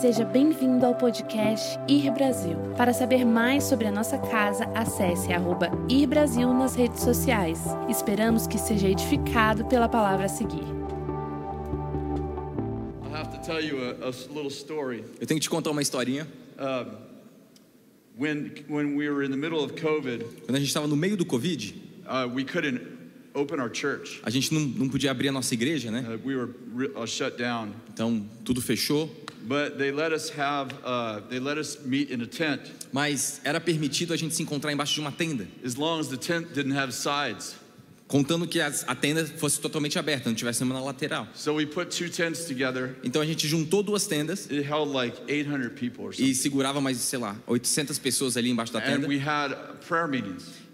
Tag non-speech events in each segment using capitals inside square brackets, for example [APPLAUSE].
Seja bem-vindo ao podcast Ir Brasil. Para saber mais sobre a nossa casa, acesse arroba Ir Brasil nas redes sociais. Esperamos que seja edificado pela palavra a seguir. I have to tell you a, a s- little story. Eu tenho que te contar uma historinha. When, when we were in the middle of COVID, Quando a gente estava no meio do Covid, uh, we couldn't open our church. a gente não, não podia abrir a nossa igreja, né? Uh, we were re- uh, shut down. Então tudo fechou. But they let us have, uh, they let us meet in a tent Mas era permitido a gente se encontrar embaixo de uma tenda, as long as the tent didn't have sides. contando que a tenda fosse totalmente aberta, não tivesse uma lateral. So we put two tents together. Então a gente juntou duas tendas It held like 800 people or e segurava mais, sei lá, 800 pessoas ali embaixo da And tenda.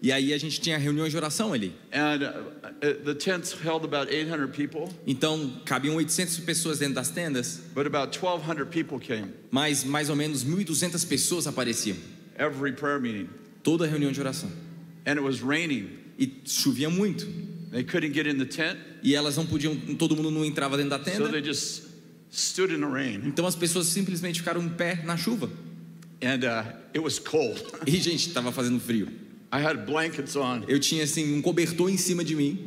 E aí a gente tinha reuniões de oração ali. And uh, uh, the tents held about 800 people, Então cabiam 800 pessoas dentro das tendas, but about 1,200 people came mas mais ou menos 1.200 pessoas apareciam. every prayer meeting. Toda reunião de oração. And it was raining. E chovia muito. They couldn't get in the tent, E elas não podiam, todo mundo não entrava dentro da so tenda. they just stood in the rain. Então as pessoas simplesmente ficaram em pé na chuva. And uh, it was cold. [LAUGHS] E, gente, estava fazendo frio. I had blankets on, Eu tinha, assim, um cobertor em cima de mim.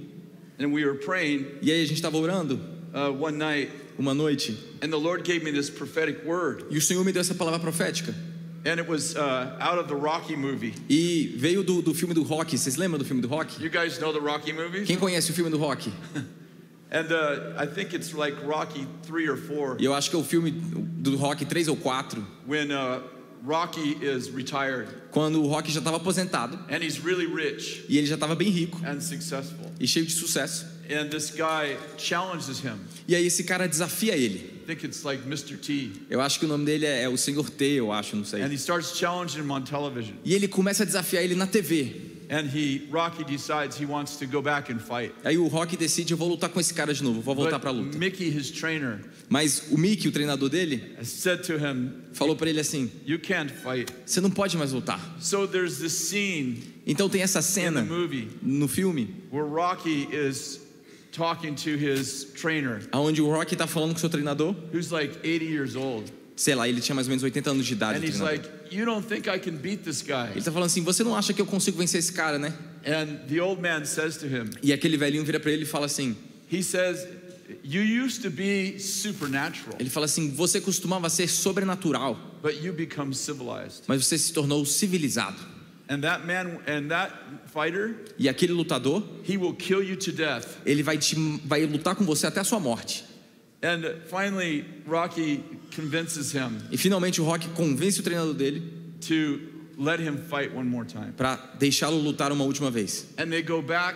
and we were praying E aí a gente estava orando uh, one night, uma noite. and the Lord gave me this prophetic word. E o Senhor me deu essa palavra profética. And it was uh, out of the Rocky movie. E veio do, do filme do Rock. Vocês lembram do filme do Rock? You guys know the Rocky movie? Quem conhece o filme do Rock? [LAUGHS] And uh, I think it's like Rocky 3 or 4 E eu acho que é o filme do Rock 3 ou 4. when uh, Rocky is retired Quando o Rock já estava aposentado. and he's really rich E ele já estava bem rico. and successful. E cheio de sucesso. And this guy challenges him. E aí esse cara desafia ele. I think it's like Mr. T. Eu acho que o nome dele é, é o Senhor T, eu acho, não sei. And he starts challenging him on television. E ele começa a desafiar ele na TV. And he Rocky decides he wants to go back and fight. Aí o Rock decide, eu vou lutar com esse cara de novo, vou voltar pra But luta. Mickey, his trainer, Mas o Mickey, o treinador dele, said to him, falou pra ele assim: "You can't fight." "Você não pode mais lutar". So there's this scene Então tem essa in the cena movie no filme where Rocky is talking to his trainer, onde o Rock tá falando com o seu treinador, who's like 80 years old, sei lá, ele tinha mais ou menos 80 anos de idade. and he's like, "You don't think I can beat this guy?" Ele tá falando assim: "Você não acha que eu consigo vencer esse cara, né?" And the old man says to him, E aquele velhinho vira pra ele e fala assim: he says, "You used to be supernatural, ele fala assim: "Você costumava ser sobrenatural, but you become civilized." mas você se tornou civilizado". And that man and that fighter, E aquele lutador, he will kill you to death. ele vai te vai lutar com você até a sua morte. And finally, Rocky convinces him E finalmente o Rock convence o treinador dele to let him fight one more time. para deixá-lo lutar uma última vez. And they go back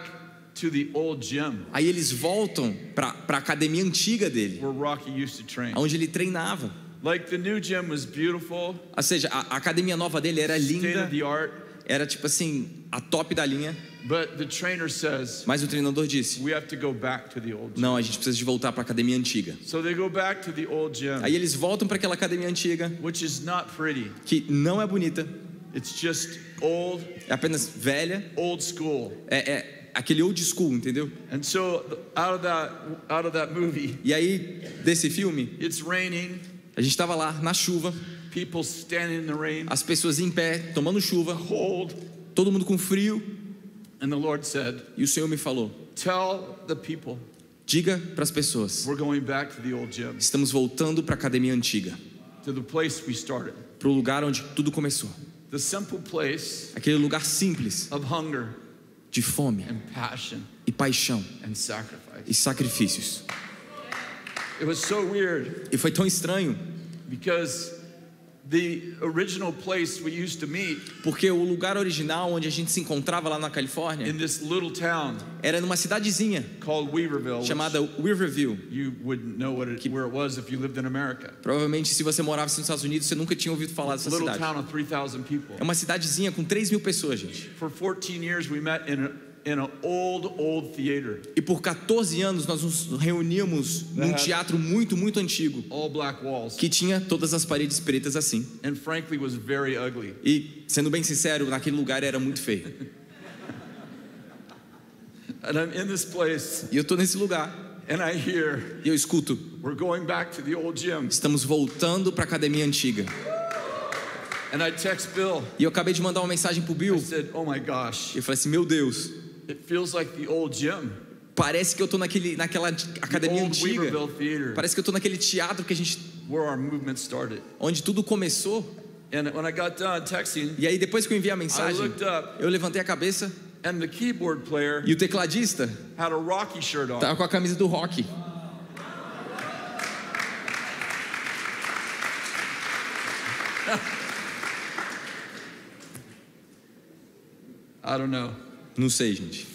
to the old gym Aí eles voltam para a academia antiga dele, where Rocky used to train. onde ele treinava. Like the new gym was beautiful, Ou seja, a, academia nova dele era state of linda, the art, era tipo assim, a top da linha, but the trainer says, mas o treinador disse: we have to go back to the old gym. "Não, a gente precisa de voltar para a academia antiga". So they go back to the old gym, Aí eles voltam para aquela academia antiga, which is not pretty. que não é bonita, It's just old, é apenas velha, old school. é, é aquele old school, entendeu? And so out of that out of that movie, E aí desse filme, it's raining, a gente estava lá na chuva, people standing in the rain, as pessoas em pé, tomando chuva, todo mundo com frio, and the Lord said, e o Senhor me falou: "Tell the people diga para as pessoas, we're going back to the old gym, estamos voltando para a academia antiga, to the place we started, para o lugar onde tudo começou. the simple place Aquele lugar simples of hunger de fome and passion e paixão and sacrifice." e sacrifícios. It was so weird E foi tão estranho, because porque o lugar original onde a gente se encontrava lá na Califórnia in this little town era numa cidadezinha Weaverville, chamada Riverview. you wouldn't know what it, where it was if you lived in America. Provavelmente, se você morava nos Estados Unidos, você nunca tinha ouvido falar dessa Little cidade. town of 3,000 people. É uma cidadezinha com 3 mil pessoas, gente. For 14 years, we met in, a, in an old, old theater, E por 14 anos nós nos reuníamos num teatro muito, muito antigo, que tinha todas as paredes pretas assim. and frankly was very ugly. E, sendo bem sincero, naquele lugar era muito feio. [LAUGHS] And I'm in this place, E eu tô nesse lugar. And I hear, E eu escuto, we're going back to the old gym. estamos voltando para a academia antiga. And I text Bill. E eu acabei de mandar uma mensagem pro I Bill. said, oh my gosh, E eu falei assim: Meu Deus, it feels like the old gym. parece que eu tô naquele, naquela academia antiga. Parece que eu tô naquele teatro que a gente, onde tudo começou. And when I got done texting, E aí depois que eu enviei a I mensagem, looked up, eu levantei a cabeça and the keyboard player e o tecladista had a Rocky shirt on. tava com a camisa do rock. [LAUGHS] I don't know. Não sei, gente.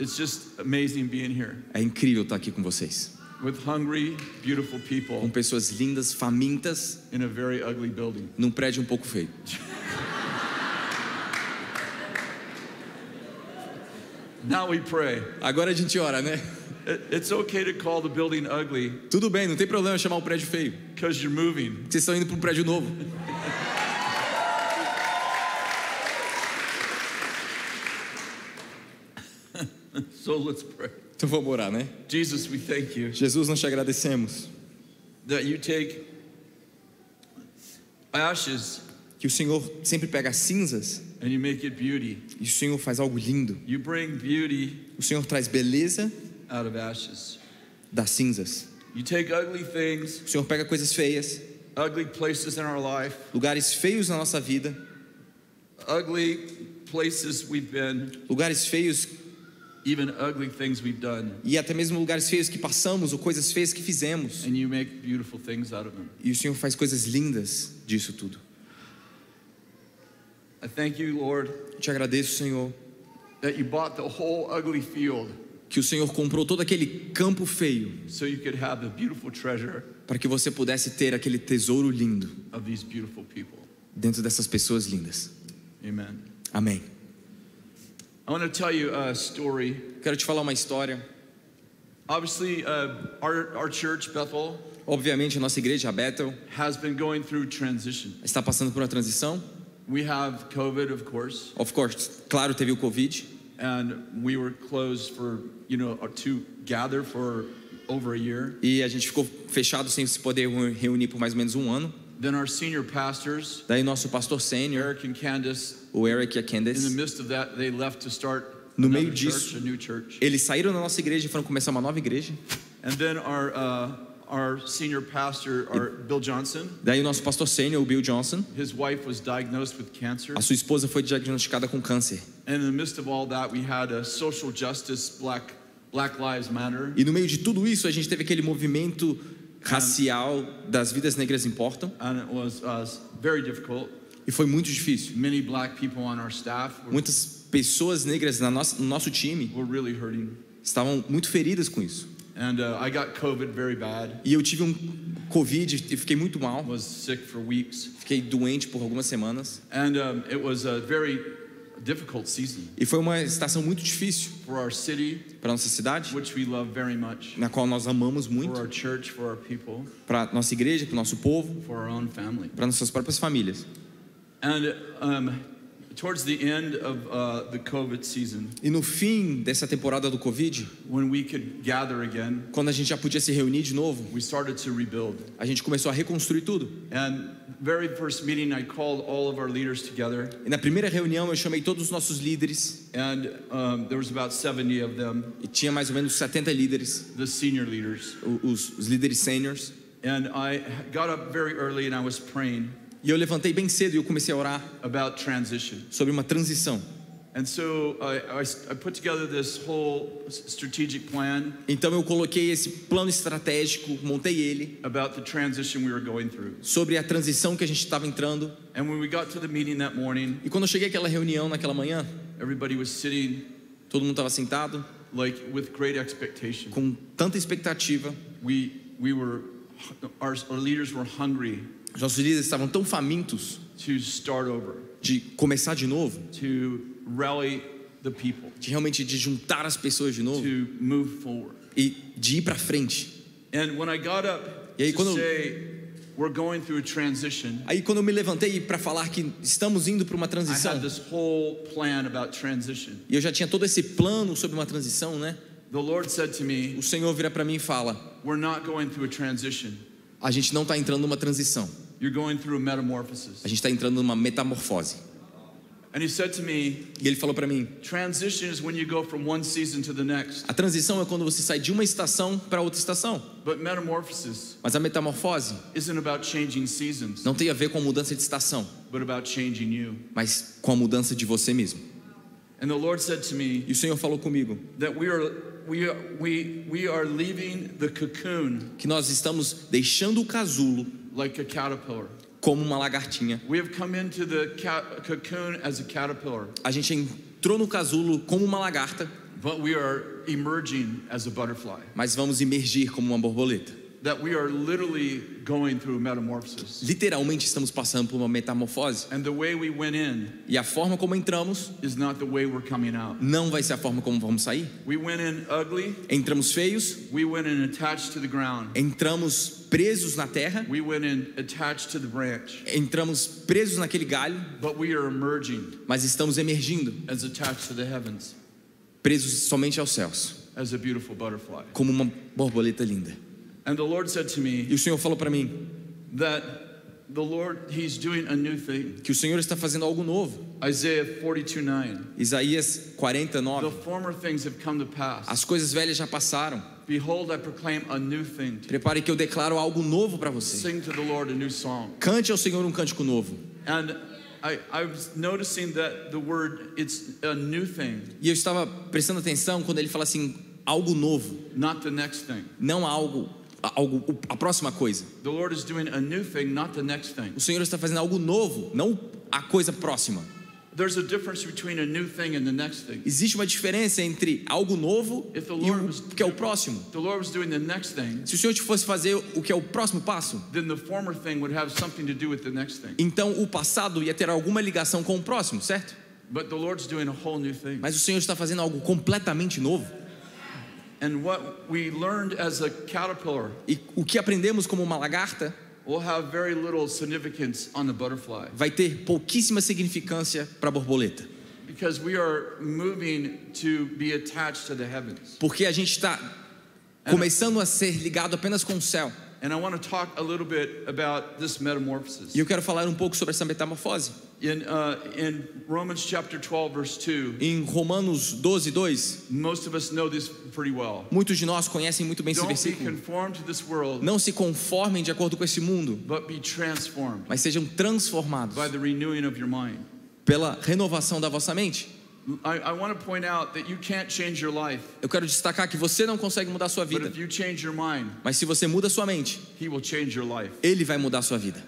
It's just amazing being here É incrível estar aqui com vocês. with hungry, beautiful Com people pessoas lindas, famintas, in a very ugly building. num prédio um pouco feio. Now we pray. Agora a gente ora, né? It- It's okay to call the building ugly Tudo bem, não tem problema chamar o prédio feio. because you're moving. Vocês estão indo para um prédio novo. So let's pray. Então vamos orar, né? Jesus, we thank you Jesus, nós te agradecemos that you take ashes que o Senhor sempre pega cinzas and you make it beauty. e o Senhor faz algo lindo. You bring beauty O Senhor traz beleza out of ashes. das cinzas. You take ugly things, O Senhor pega coisas feias, ugly places in our life, lugares feios na nossa vida, ugly places we've been, lugares feios even ugly things we've done, e até mesmo lugares feios que passamos ou coisas feias que fizemos. and you make beautiful things out of them. E o Senhor faz coisas lindas disso tudo. I thank you, Lord, Eu te agradeço, Senhor, that you bought the whole ugly field que o Senhor comprou todo aquele campo feio so you could have the beautiful treasure para que você pudesse ter aquele tesouro lindo of these beautiful people. dentro dessas pessoas lindas. Amen. Amém. I want to tell you a story. Quero te falar uma história. Obviously, uh, our, our church, Bethel, Obviamente, a nossa igreja, a Bethel, has been going through transition. está passando por uma transição. We have COVID, of course, Of course, claro, teve o Covid. and we were closed for, you know, to gather for over a year. E a gente ficou fechado sem se poder reunir por mais ou menos um ano. Then our senior pastors, Daí nosso pastor sênior, Eric and Candace, o Eric e a in the Candace, midst of that, they left to start No meio disso, church, a new church. eles saíram da nossa igreja e foram começar uma nova igreja. And then our uh, our senior pastor, our Bill Johnson, Daí o nosso pastor sênior, o Bill Johnson, his wife was diagnosed with cancer. a sua esposa foi diagnosticada com câncer. And in the midst of all that, we had a social justice, Black Black Lives Matter, E no meio de tudo isso, a gente teve aquele movimento racial das vidas negras importam. and it was uh, very difficult. E foi muito difícil. Many black people on our staff were, Muitas pessoas negras na nossa, no nosso time were really hurting. estavam muito feridas com isso. And uh, I got COVID very bad. E eu tive um Covid e fiquei muito mal. Was sick for weeks, Fiquei doente por algumas semanas. and um, it was a very difficult season E foi uma estação muito difícil for our city, para nossa cidade, which we love very much, na qual nós amamos for muito, our church, for our people, para nossa igreja, para o nosso povo, for our own family. para nossas próprias famílias. And um, towards the end of uh, the COVID season, E no fim dessa temporada do Covid, when we could gather again, quando a gente já podia se reunir de novo, we started to rebuild. a gente começou a reconstruir tudo. And very first meeting, I called all of our leaders together, E na primeira reunião eu chamei todos os nossos líderes, and um, there was about 70 of them, e tinha mais ou menos 70 líderes, the senior leaders. os, os líderes seniors. And I got up very early and I was praying E eu levantei bem cedo e eu comecei a orar about transition. sobre uma transição. And so I, I, I put together this whole strategic plan Então eu coloquei esse plano estratégico, montei ele about the transition we were going through. sobre a transição que a gente estava entrando. And when we got to the meeting that morning, E quando eu cheguei àquela reunião naquela manhã, everybody was sitting todo mundo estava sentado like with great expectation. com tanta expectativa. We, we were, our, our leaders were hungry Os nossos líderes estavam tão famintos to start over, de começar de novo, to rally the people, de realmente de juntar as pessoas de novo to move forward. e de ir para frente. And when I got up E aí, quando- say we're going through a transition, Aí quando eu me levantei para falar que estamos indo para uma transição, had this whole plan about transition. e eu já tinha todo esse plano sobre uma transição, né? The Lord said to me, o Senhor vira para mim e fala: We're not going through a transition. A gente não está entrando numa transição, You're going through a gente está entrando numa metamorfose. And he said to me, E ele falou para mim: Transition is when you go from one season to the next. a transição é quando você sai de uma estação para outra estação, But metamorphosis mas a metamorfose isn't about changing seasons, não tem a ver com a mudança de estação, but about changing you. mas com a mudança de você mesmo. And the Lord said to me E o Senhor falou comigo that we are we are, we we are leaving the cocoon que nós estamos deixando o casulo like a caterpillar. como uma lagartinha. We have come into the ca- cocoon as a caterpillar, A gente entrou no casulo como uma lagarta, but we are emerging as a butterfly. mas vamos emergir como uma borboleta. That we are literally going through a metamorphosis. Literalmente estamos passando por uma metamorfose. And the way we went in E a forma como entramos is not the way we're coming out. não vai ser a forma como vamos sair. We went in ugly, Entramos feios, we went in attached to the ground. entramos presos na terra, We went in attached to the branch. entramos presos naquele galho, But we are emerging mas estamos emergindo, as attached to the heavens presos somente aos céus, as a beautiful butterfly. como uma borboleta linda. And the Lord said to me E o Senhor falou para mim that the Lord, He's doing a new thing. que o Senhor está fazendo algo novo. Isaiah 42 9. Isaías 49. The former things have come to pass. As coisas velhas já passaram. Behold, I proclaim a new thing. Prepare que eu declaro algo novo para você. Sing to the Lord a new song. Cante ao Senhor um cântico novo. And I, I was noticing that the word, it's a new thing, E eu estava prestando atenção quando ele fala assim, algo novo, not the next thing. não algo, algo a próxima coisa. The Lord is doing a new thing, not the next thing. O Senhor está fazendo algo novo, não a coisa próxima. There's a difference between a new thing and the next thing. Existe uma diferença entre algo novo If the e o que é o próximo. Se o Senhor te fosse fazer o que é o próximo passo, então o passado ia ter alguma ligação com o próximo, certo? But the Lord's doing a whole new thing. Mas o Senhor está fazendo algo completamente novo. And what we learned as a caterpillar E o que aprendemos como uma lagarta will have very little significance on the butterfly vai ter pouquíssima significância para a borboleta, because we are moving to be attached to the heavens. porque a gente está começando a ser ligado apenas com o céu. And I want to talk a little bit about this metamorphosis. E eu quero falar um pouco sobre essa metamorfose. In, uh, in Romans chapter 12, verse 2, Em Romanos 12, 2, most of us know this pretty well. muitos de nós conhecem muito bem esse Don't be versículo. conformed to this world, Não se conformem de acordo com esse mundo, but be transformed mas sejam transformados by the renewing of your mind. pela renovação da vossa mente. I, I want to point out that you can't change your life, Eu quero destacar que você não consegue mudar a sua vida, if you change your mind, mas se você muda a sua mente, ele vai mudar a sua vida.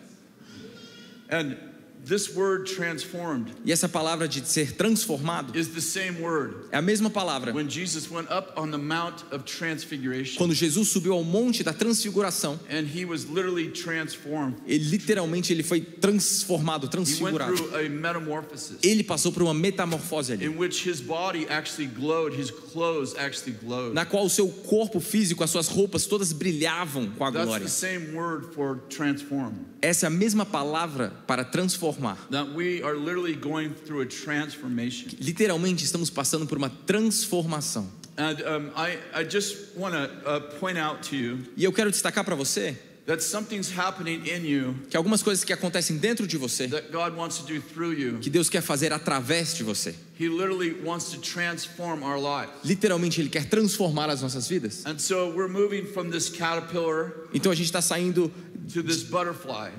And this word transformed E essa palavra de ser transformado is the same word é a mesma palavra when Jesus went up on the Mount of Transfiguration quando Jesus subiu ao monte da transfiguração. and he was literally transformed. Ele literalmente ele foi transformado, He went transfigurado. through a metamorphosis Ele passou por uma metamorfose ali, in which his body actually glowed, his clothes actually glowed. na qual o seu corpo físico, as suas roupas todas brilhavam com a That's glória. the same word for transform. Essa é a mesma palavra para transformar. That we are literally going through a transformation. Literalmente estamos passando por uma transformação. And um, I, I just want to uh, point out to you E eu quero destacar para você that something's happening in you que algumas coisas que acontecem dentro de você, that God wants to do through you. que Deus quer fazer através de você. He literally wants to transform our lives. Literalmente ele quer transformar as nossas vidas. And so we're moving from this caterpillar Então a gente está saindo.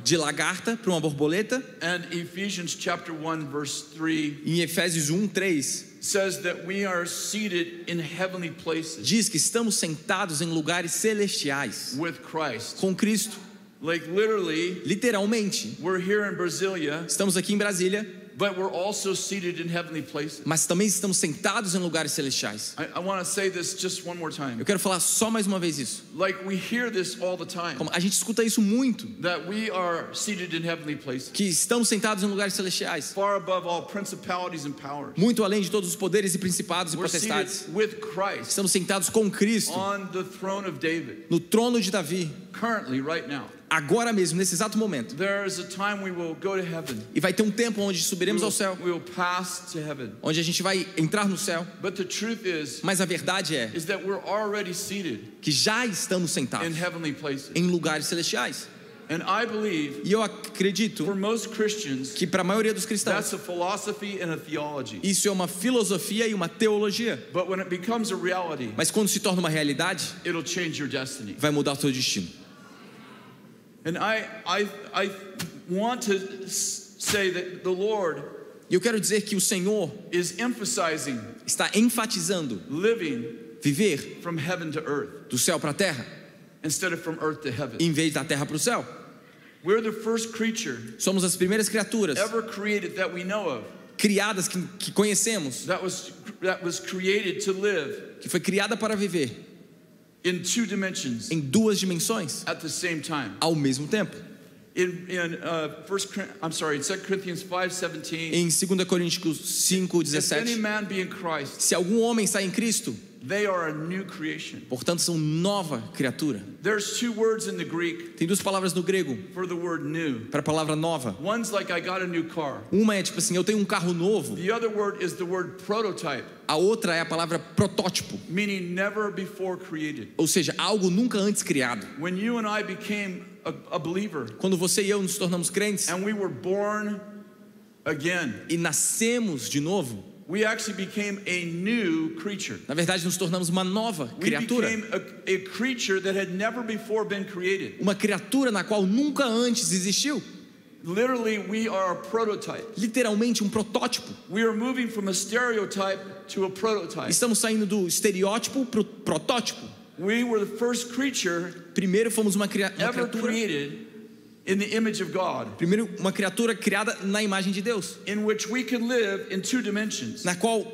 De lagarta para uma borboleta. And Ephesians chapter 1 verse 3 Em Efésios 1, 3, says that we are seated in heavenly places diz que estamos sentados em lugares celestiais with Christ. com Cristo. Like literally, Literalmente, we're here in Brasilia, estamos aqui em Brasília, but we're also seated in heavenly places. mas também estamos sentados em lugares celestiais. I, I want to say this just one more Eu time. quero falar só mais uma vez isso. Like we hear this all the time Como a gente escuta isso muito, that we are seated in heavenly places, que estamos sentados em lugares celestiais, far above all principalities and powers. muito além de todos os poderes e principados e potestades. seated with Christ Estamos sentados com Cristo on the throne of David, no trono de Davi, currently, right now. Agora mesmo, nesse exato momento. There is a time we will go to heaven. E vai ter um tempo onde subiremos ao céu, onde a gente vai entrar no céu. But the truth is, Mas a verdade é is that we're already seated que já estamos in sentados em lugares celestiais. And I believe E eu for acredito most Christians, que para a maioria dos cristãos that's a philosophy and a theology. isso é uma filosofia e uma teologia. But when it becomes a reality, Mas quando se torna uma realidade, it'll change your destiny. vai mudar o seu destino. And I, I, I want to say that the Lord eu quero dizer que o Senhor is emphasizing está enfatizando living viver from heaven to earth do céu para a terra, instead of from earth to heaven. em vez da terra para o céu. We're the first creature Somos as primeiras criaturas ever created that we know of criadas que, que conhecemos, that was, that was created to live que foi criada para viver em duas dimensões at the same time. ao mesmo tempo. In, in uh, first, I'm sorry, in 2 Corinthians 5:17, Em 2 Coríntios 5, if any 17, man be in Christ, se algum homem está em Cristo, they are a new creation. portanto são nova criatura. There's two words in the Greek Tem duas palavras no grego for the word new. para a palavra nova. One's like I got a new car. Uma é tipo assim, eu tenho um carro novo. The other word is the word prototype, A outra é a palavra protótipo, meaning never before created. ou seja, algo nunca antes criado. When you and I became a, a believer Quando você e eu nos tornamos crentes and we were born again, e nascemos de novo, we actually became a new creature. na verdade nos tornamos uma nova We criatura. became a, a creature that had never before been created. Uma criatura na qual nunca antes existiu. Literally, we are a prototype. Literalmente um protótipo. We are moving from a stereotype to a prototype. Estamos saindo do estereótipo para o protótipo. We were the first creature Primeiro fomos uma, cria- uma ever criatura, created in the image of God, primeiro uma criatura criada na imagem de Deus, in which we can live in two dimensions. na qual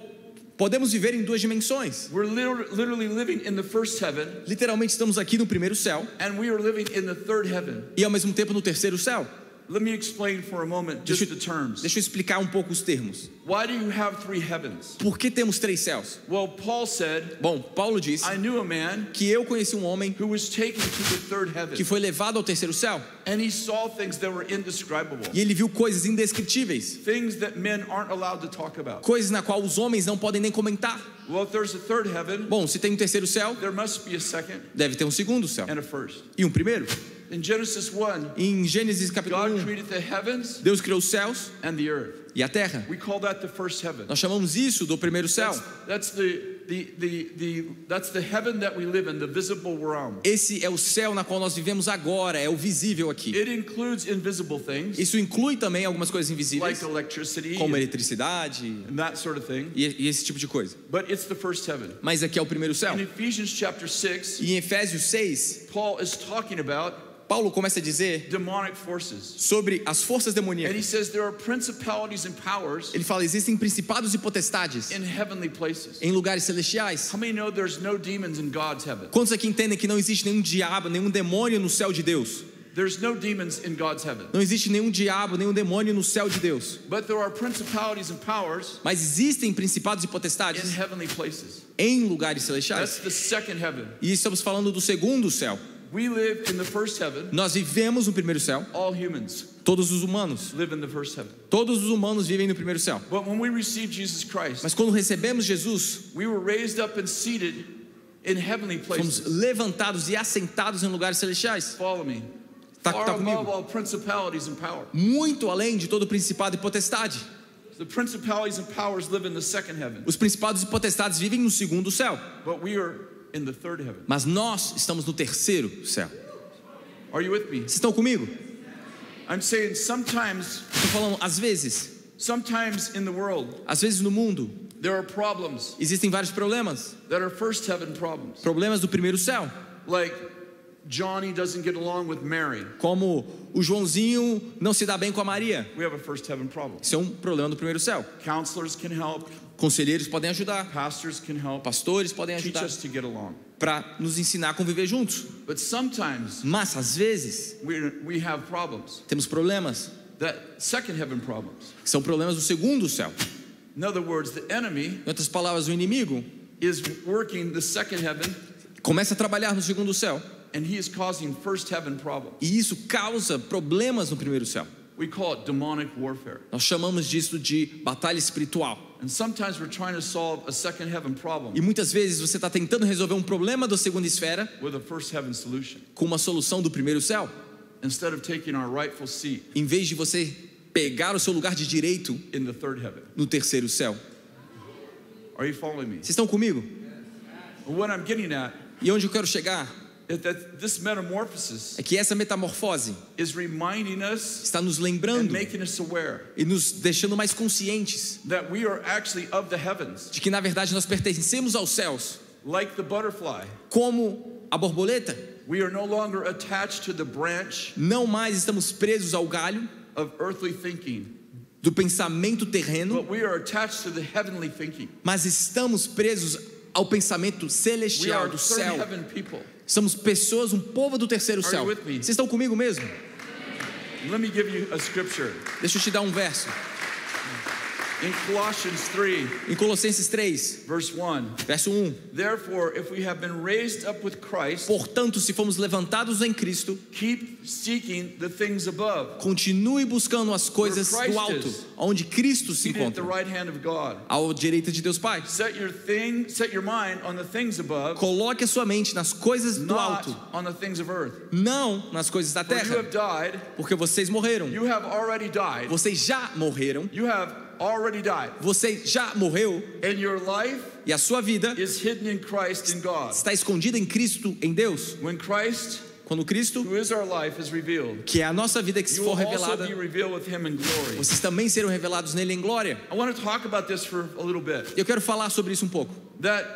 podemos viver em duas dimensões. We're liter- literally living in the first heaven, Literalmente estamos aqui no primeiro céu and we are living in the third heaven. e ao mesmo tempo no terceiro céu. Let me explain for a moment Deixa, just the terms. deixa eu explicar um pouco os termos. Why do you have three heavens? Por que temos três céus? Well, Paul said, Bom, Paulo disse I knew a man que eu conheci um homem who was taken to the third que heaven, foi levado ao terceiro céu and he saw things that were indescribable, e ele viu coisas indescritíveis, things that men aren't allowed to talk about. coisas na qual os homens não podem nem comentar. Well, if there's a third heaven, Bom, se tem um terceiro céu, there must be a second deve ter um segundo céu and a first. e um primeiro. In Genesis 1, Em Gênesis capítulo God 1, created the heavens Deus criou os céus and the earth. e a terra. We call that the first heaven. Nós chamamos isso do primeiro céu. That's, that's the, the, the, the, that's the heaven that we live in, the visible realm. Esse é o céu na qual nós vivemos agora, é o visível aqui. It includes invisible things Isso inclui também algumas coisas invisíveis, like electricity como and, eletricidade and that sort of thing. e, esse tipo de coisa. But it's the first heaven. Mas aqui é o primeiro céu. In Ephesians chapter 6, em Efésios 6, Paul is talking about Paulo começa a dizer sobre as forças And he demoníacas. says there are principalities and powers Ele fala: existem principados e potestades in heavenly places. em lugares celestiais. How many know there's no demons in God's heaven? Quantos aqui entendem que não existe nenhum diabo, nenhum demônio no céu de Deus? There's no demons in God's heaven. Não existe nenhum diabo, nenhum demônio no céu de Deus. But there are principalities and powers Mas existem principados e in potestades heavenly places. em lugares That's celestiais. the second heaven. E estamos falando do segundo céu. We live in the first heaven. Nós vivemos no primeiro céu, All humans todos os humanos. live in the first heaven. Todos os humanos vivem no primeiro céu. But when we receive Jesus Christ, Mas quando recebemos Jesus, we were raised up and seated in heavenly fomos places. levantados e assentados em lugares celestiais. Follow me. Tá- tá comigo? all principalities and power. Muito além de todo principado e potestade. The principalities and powers live in the second heaven, Os principados e potestades vivem no segundo céu. but we are Mas nós estamos no terceiro céu. Vocês estão comigo? Estou falando, às vezes, sometimes in the world, às vezes no mundo, there are problems existem vários problemas. that are first heaven problems. Problemas do primeiro céu. Like Johnny doesn't get along with Mary. Como o Joãozinho não se dá bem com a Maria. We have a first heaven problem. Isso é um problema do primeiro céu. Counselors can help, Conselheiros podem ajudar. pastors can help, Pastores podem teach ajudar us to get along. para nos ensinar a conviver juntos. But sometimes Mas às vezes we have problems temos problemas that second heaven problems. são problemas do segundo céu. In other words, the enemy Em outras palavras, o inimigo is working the second heaven começa a trabalhar no segundo céu and he is causing first heaven problems. E isso causa problemas no primeiro céu. We call it demonic warfare. Nós chamamos disso de batalha espiritual. And sometimes we're trying to solve a second heaven problem E muitas vezes você está tentando resolver um problema da segunda esfera with a first heaven solution com uma solução do primeiro céu, instead of taking our rightful seat em vez de você pegar o seu lugar de direito in the third heaven. no terceiro céu. Are you following me? Vocês estão comigo? What I'm getting at E onde eu quero chegar is that this metamorphosis é que essa metamorfose is reminding us está nos and lembrando making us aware e nos deixando mais conscientes that we are actually of the heavens, de que na verdade nós pertencemos aos céus, como a borboleta. We are no longer attached to the branch Não mais estamos presos ao galho of earthly thinking, do pensamento terreno, but we are attached to the heavenly thinking. mas estamos presos ao pensamento celestial do céu. Somos pessoas, um povo do terceiro céu. Vocês estão comigo mesmo? Let me give you a scripture. Deixa eu te dar um verso. In Colossians 3, Em Colossenses 3, verse 1, verso 1. therefore, if we have been raised up with Christ, Portanto, se fomos levantados em Cristo, keep seeking the things above, continue buscando as coisas do alto, onde Cristo se seated at the encontra, right hand of God. à direita de Deus Pai. Set your thing, set your mind on the things above, Coloque a sua mente nas coisas do alto, on the things of earth. não nas coisas da For you terra, have died, porque vocês morreram. you have already died. Vocês já morreram, You have already died. você já morreu And your life e a sua vida is hidden in Christ in God. está escondida em Cristo, em Deus. When Christ, Quando Cristo, who is our life, is revealed, que é a nossa vida que se for revelada, be revealed with him in glory. vocês também serão revelados nele em glória. I want to talk about this for a little bit. Eu quero falar sobre isso um pouco. That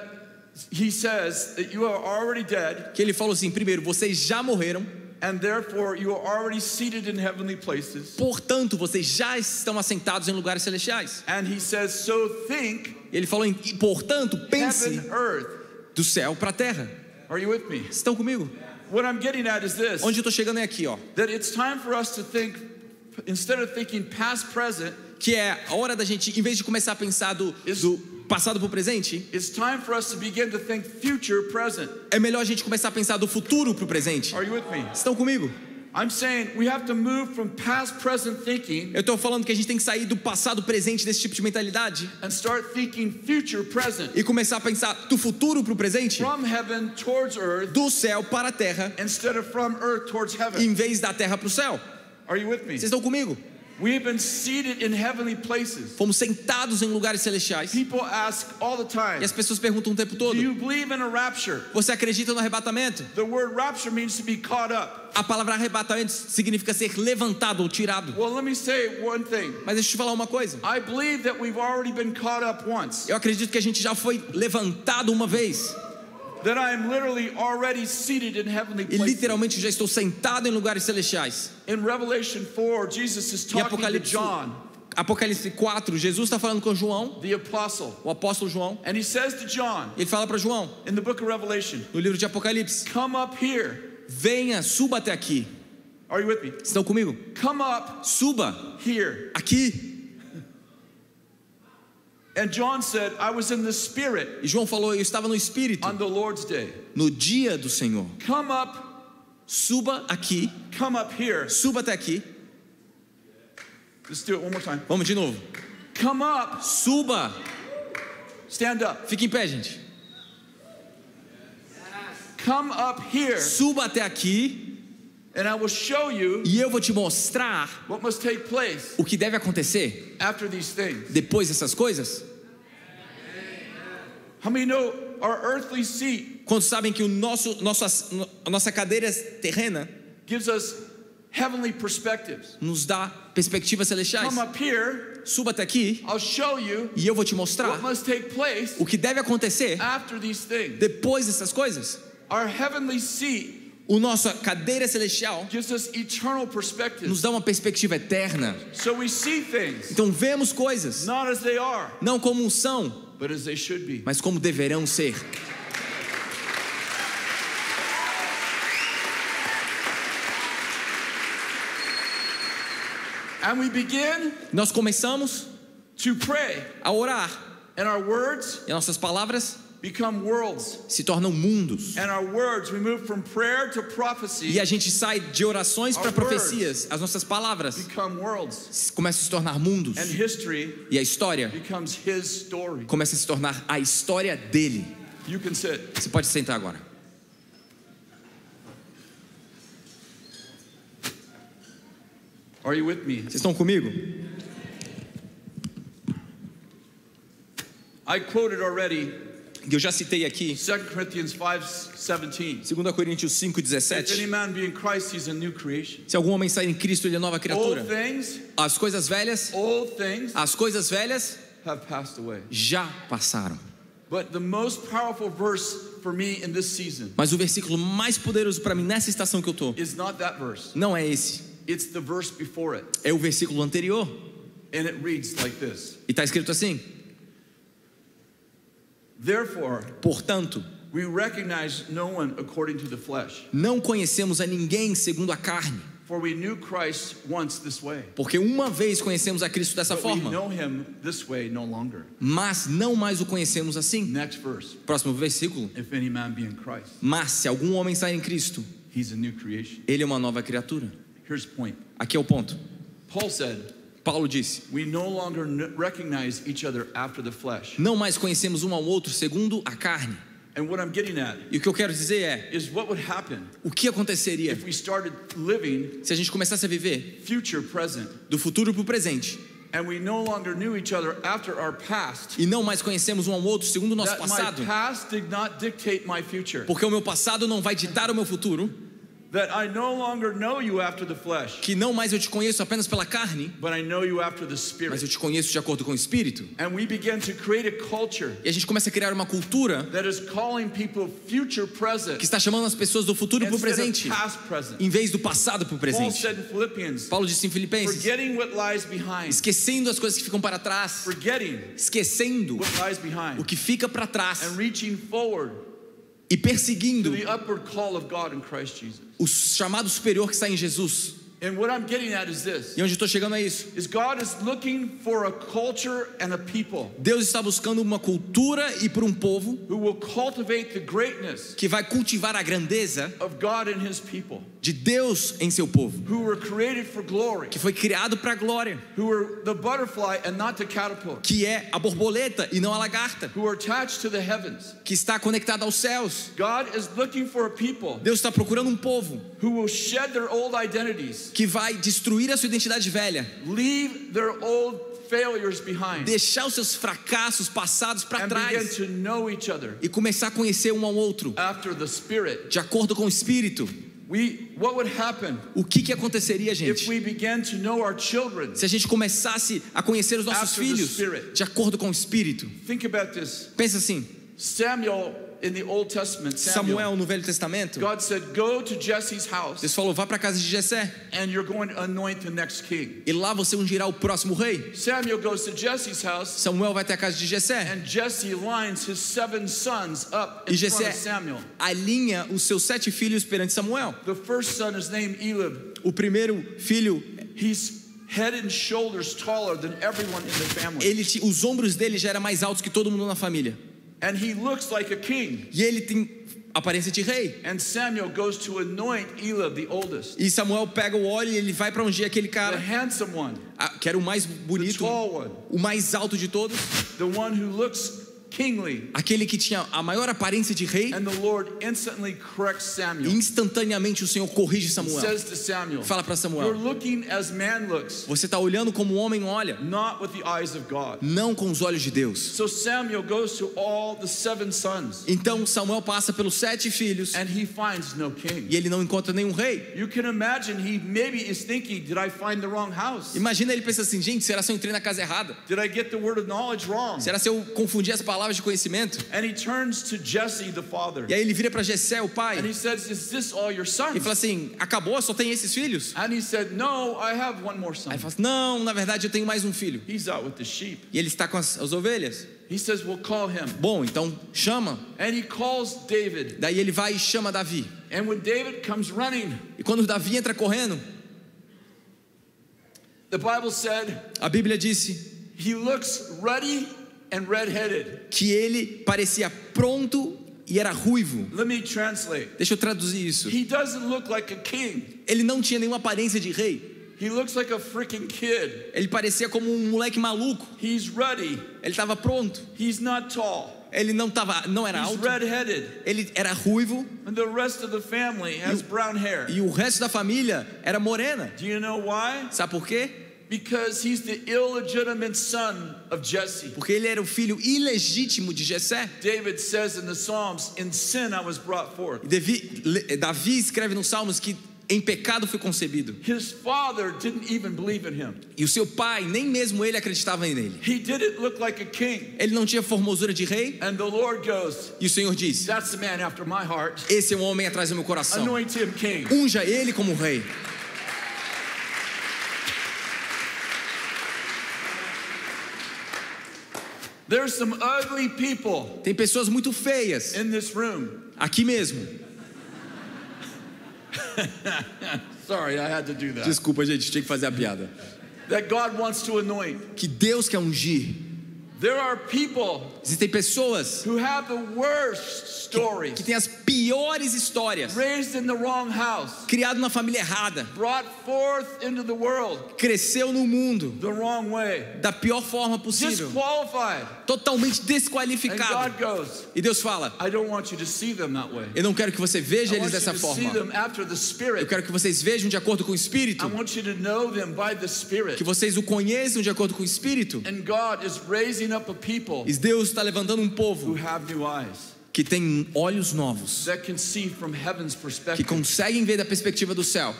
he says that you are already dead, Que ele falou assim: primeiro, vocês já morreram, and therefore you are already seated in heavenly places. portanto, vocês já estão assentados em lugares celestiais. And he says, so think Ele falou, em, portanto, pense heaven, earth. do céu para a terra. Are you with me? Estão comigo? What I'm getting at is this Onde eu estou chegando é aqui, ó. that it's time for us to think, instead of thinking past, present, Que é a hora da gente, em vez de começar a pensar do, do passado para o presente, it's time for us to begin to think future, present. é melhor a gente começar a pensar do futuro para o presente. Are you with me? Vocês Estão comigo? I'm saying we have to move from past, present thinking Eu estou falando que a gente tem que sair do passado presente desse tipo de mentalidade e começar a pensar do futuro para o presente, do céu para a terra, em vez da terra para o céu. Are you with me? Vocês estão comigo? We've been seated in heavenly places. Fomos sentados em lugares celestiais People ask all the e time, as pessoas perguntam o tempo Do todo: you believe in a rapture? Você acredita no arrebatamento? The word rapture means to be caught up. A palavra arrebatamento significa ser levantado ou tirado. Well, let me say one thing. Mas deixa eu te falar uma coisa. I believe that we've already been caught up once. Eu acredito que a gente já foi levantado uma vez e literalmente já estou sentado em lugares celestiais. In Revelation 4, Jesus is Em talking to Apocalipse, John, Apocalipse 4, Jesus está falando com João, the apostle, o apóstolo João. and he says to John Ele fala para João, in the book of Revelation, no livro de Apocalipse: Come up here. Venha, suba até aqui. Are you with me? Estão comigo? Come up Suba here. aqui. And John said, I was in the Spirit E João falou: Eu estava no Espírito on the Lord's day. no dia do Senhor. Come up, Suba aqui, come up here. suba até aqui. Let's do it one more time. Vamos de novo. Come up, Suba. stand up. Fique em pé, gente. Come up here, Suba até aqui and I will show you e eu vou te mostrar what must take place o que deve acontecer after these things. depois dessas coisas. How many know our earthly seat Quantos sabem que o nosso, nosso, a nossa cadeira terrena gives us heavenly perspectives? nos dá perspectivas celestiais? Come up here, Suba até aqui I'll show you e eu vou te mostrar what must take place o que deve acontecer after these things. depois dessas coisas. Our heavenly seat O nossa cadeira celestial nos dá uma perspectiva eterna. Então vemos coisas não como são, mas como deverão ser. And we begin Nós começamos to pray, a orar and our words e nossas palavras. Se tornam mundos. And our words, we move from prayer to prophecy, E a gente sai de orações para profecias. As nossas palavras become worlds. começam a se tornar mundos. And history E a história becomes his story. começa a se tornar a história dele. You can sit. Você pode sentar agora. Are you with me? Vocês estão comigo? I quoted already Eu já citei aqui 2 Corinthians 5:17. 2 Coríntios If any 5,17. man be in Christ, he's a new creation. Se algum homem sair em Cristo, ele é nova criatura. As coisas velhas, as coisas velhas já passaram. Mas o versículo mais poderoso para mim nessa estação que eu tô não é esse. É o versículo anterior. E está escrito assim: Therefore, Portanto, we recognize no one according to the flesh. não conhecemos a ninguém segundo a carne, For we knew Christ once this way. porque uma vez conhecemos a Cristo dessa But we forma, know him this way no longer. mas não mais o conhecemos assim. Next verse. Próximo versículo. If any man be in Christ, Mas se algum homem sair em Cristo, he's a new creation. ele é uma nova criatura. Here's point. Aqui é o ponto. Paul said, Paulo disse: We no longer kn- recognize each other after the flesh. Não mais conhecemos um ao outro segundo a carne. And what I'm getting at E o que eu quero dizer é: is what would happen o que aconteceria if we started living se a gente começasse a viver future present do futuro para o presente and we no longer knew each other after our past? e não mais conhecemos um ao outro segundo o nosso That my passado? past did not dictate my future. Porque o meu passado não vai ditar o meu futuro, That I no longer know you after the flesh, que não mais eu te conheço apenas pela carne, but I know you after the mas spirit. eu te conheço de acordo com o espírito. And we begin to create a culture E a gente começa a criar uma cultura that is calling people future present que está chamando as pessoas do futuro para o presente, em vez do passado para o Paul presente. said in Philippians, Paulo disse em Filipenses: forgetting what lies behind, esquecendo as coisas que ficam para trás, esquecendo o que fica para trás and reaching forward e perseguindo o chamado superior que está em Jesus. And what I'm getting at is this E onde estou chegando é isso. is God is looking for a culture and a people Deus está buscando uma cultura e por um povo who will cultivate the greatness que vai cultivar a grandeza of God in his people, de Deus em seu povo, who were created for glory, que foi criado para a glória, who are the butterfly and not the caterpillar, que é a borboleta e não a lagarta, who are attached to the heavens. que está conectada aos céus. God is looking for a people Deus está procurando um povo who will shed their old identities, que vai destruir a sua identidade velha, leave their old failures behind, deixar os seus fracassos passados para and begin trás to know each other e começar a conhecer um ao outro after the Spirit. de acordo com o Espírito. We, what would happen O que que aconteceria, if gente? we began to know our children? Se a gente começasse a conhecer os nossos filhos de acordo com o Espírito. Think about this. Pensa assim, Samuel in the Old Testament, Samuel, no Velho Testamento, God said, Go to Jesse's house Deus falou: vá para a casa de Jessé and you're going to anoint the next king. e lá você ungirá o próximo rei. Samuel goes to Jesse's house Samuel vai até a casa de Jessé and Jesse lines his seven sons up e Jessé of Samuel. alinha os seus sete filhos perante Samuel. The first son is named Elib. O primeiro filho, He's head and shoulders taller than everyone in the family. ele os ombros dele já eram mais altos que todo mundo na família. And he looks like a king. E ele tem aparência de rei. And Samuel goes to anoint the oldest, E Samuel pega o óleo e ele vai para ungir aquele the cara, handsome one, ah, que era o mais the bonito, tall one, o mais alto de todos, the one who looks kingly. aquele que tinha a maior aparência de rei. And the Lord instantly corrects Samuel. instantaneamente o Senhor corrige Samuel. says to Samuel, Fala para You're Samuel: looking as man looks, Você está olhando como o homem olha, not with the eyes of God. não com os olhos de Deus. So Samuel goes to all the seven sons Então Samuel passa pelos sete filhos and he finds no king. e ele não encontra nenhum rei. You can imagine he maybe is thinking, Did I find the wrong house? Imagina ele pensa assim: gente, será se eu entrei na casa errada? Did I get the word of knowledge wrong? Será se eu confundi as palavras de conhecimento? And he turns to Jesse, the father, E aí ele vira para Jessé, o pai, and he says, Is this all your e sons? fala assim: acabou, só tem esses filhos? And he said, No, I have one more son. Aí ele fala assim, não, na verdade eu tenho mais um filho. He's out with the sheep. E ele está com as, as ovelhas. He says, Well, call him. Bom, então chama. And he calls David. Daí ele vai e chama Davi. And when David comes running, E quando Davi entra correndo, the Bible said a Bíblia disse he looks ruddy. Que ele parecia pronto e era ruivo. Let me translate. Deixa eu traduzir isso. He doesn't look like a king. Ele não tinha nenhuma aparência de rei. He looks like a freaking kid. Ele parecia como um moleque maluco. Ele estava pronto. He's not tall. Ele não tava, não era He's alto. red-headed. Ele era ruivo And the rest of the family has brown hair. e o resto da família era morena. Do you know why? Sabe por quê? Because he's the illegitimate son of Jesse. Porque ele era o filho ilegítimo de Jessé. David says in the Psalms, In sin I was brought forth. Davi, Le- Davi escreve nos Salmos que em pecado foi concebido. His father didn't even believe in him. E o seu pai, nem mesmo ele acreditava nele. He didn't look like a king. Ele não tinha formosura de rei. And the Lord goes, E o Senhor disse: That's the man after my heart. Esse é um homem atrás do meu coração. Anoint him king. Unja ele como rei. There's some ugly people Tem pessoas muito feias in this room. aqui mesmo. [LAUGHS] Sorry, I had to do that. Desculpa, gente, tinha que fazer a piada. That God wants to anoint. Que Deus quer ungir. There are people Existem pessoas who have the worst stories. que têm as piores histórias. Raised in the wrong house, Criado na família errada. brought forth into the world Cresceu no mundo the wrong way, da pior forma possível. disqualified. Totalmente And desqualificado. God goes, E Deus fala: I don't want you to see them that way. Eu não quero que você veja I eles dessa forma. them after the Eu quero que vocês vejam de acordo com o Espírito. I want you to know them by the Spirit. Que vocês o conheçam de acordo com o Espírito. And God is raising up a people E Deus está levantando um who povo que tem olhos novos. Que conseguem ver da perspectiva do céu.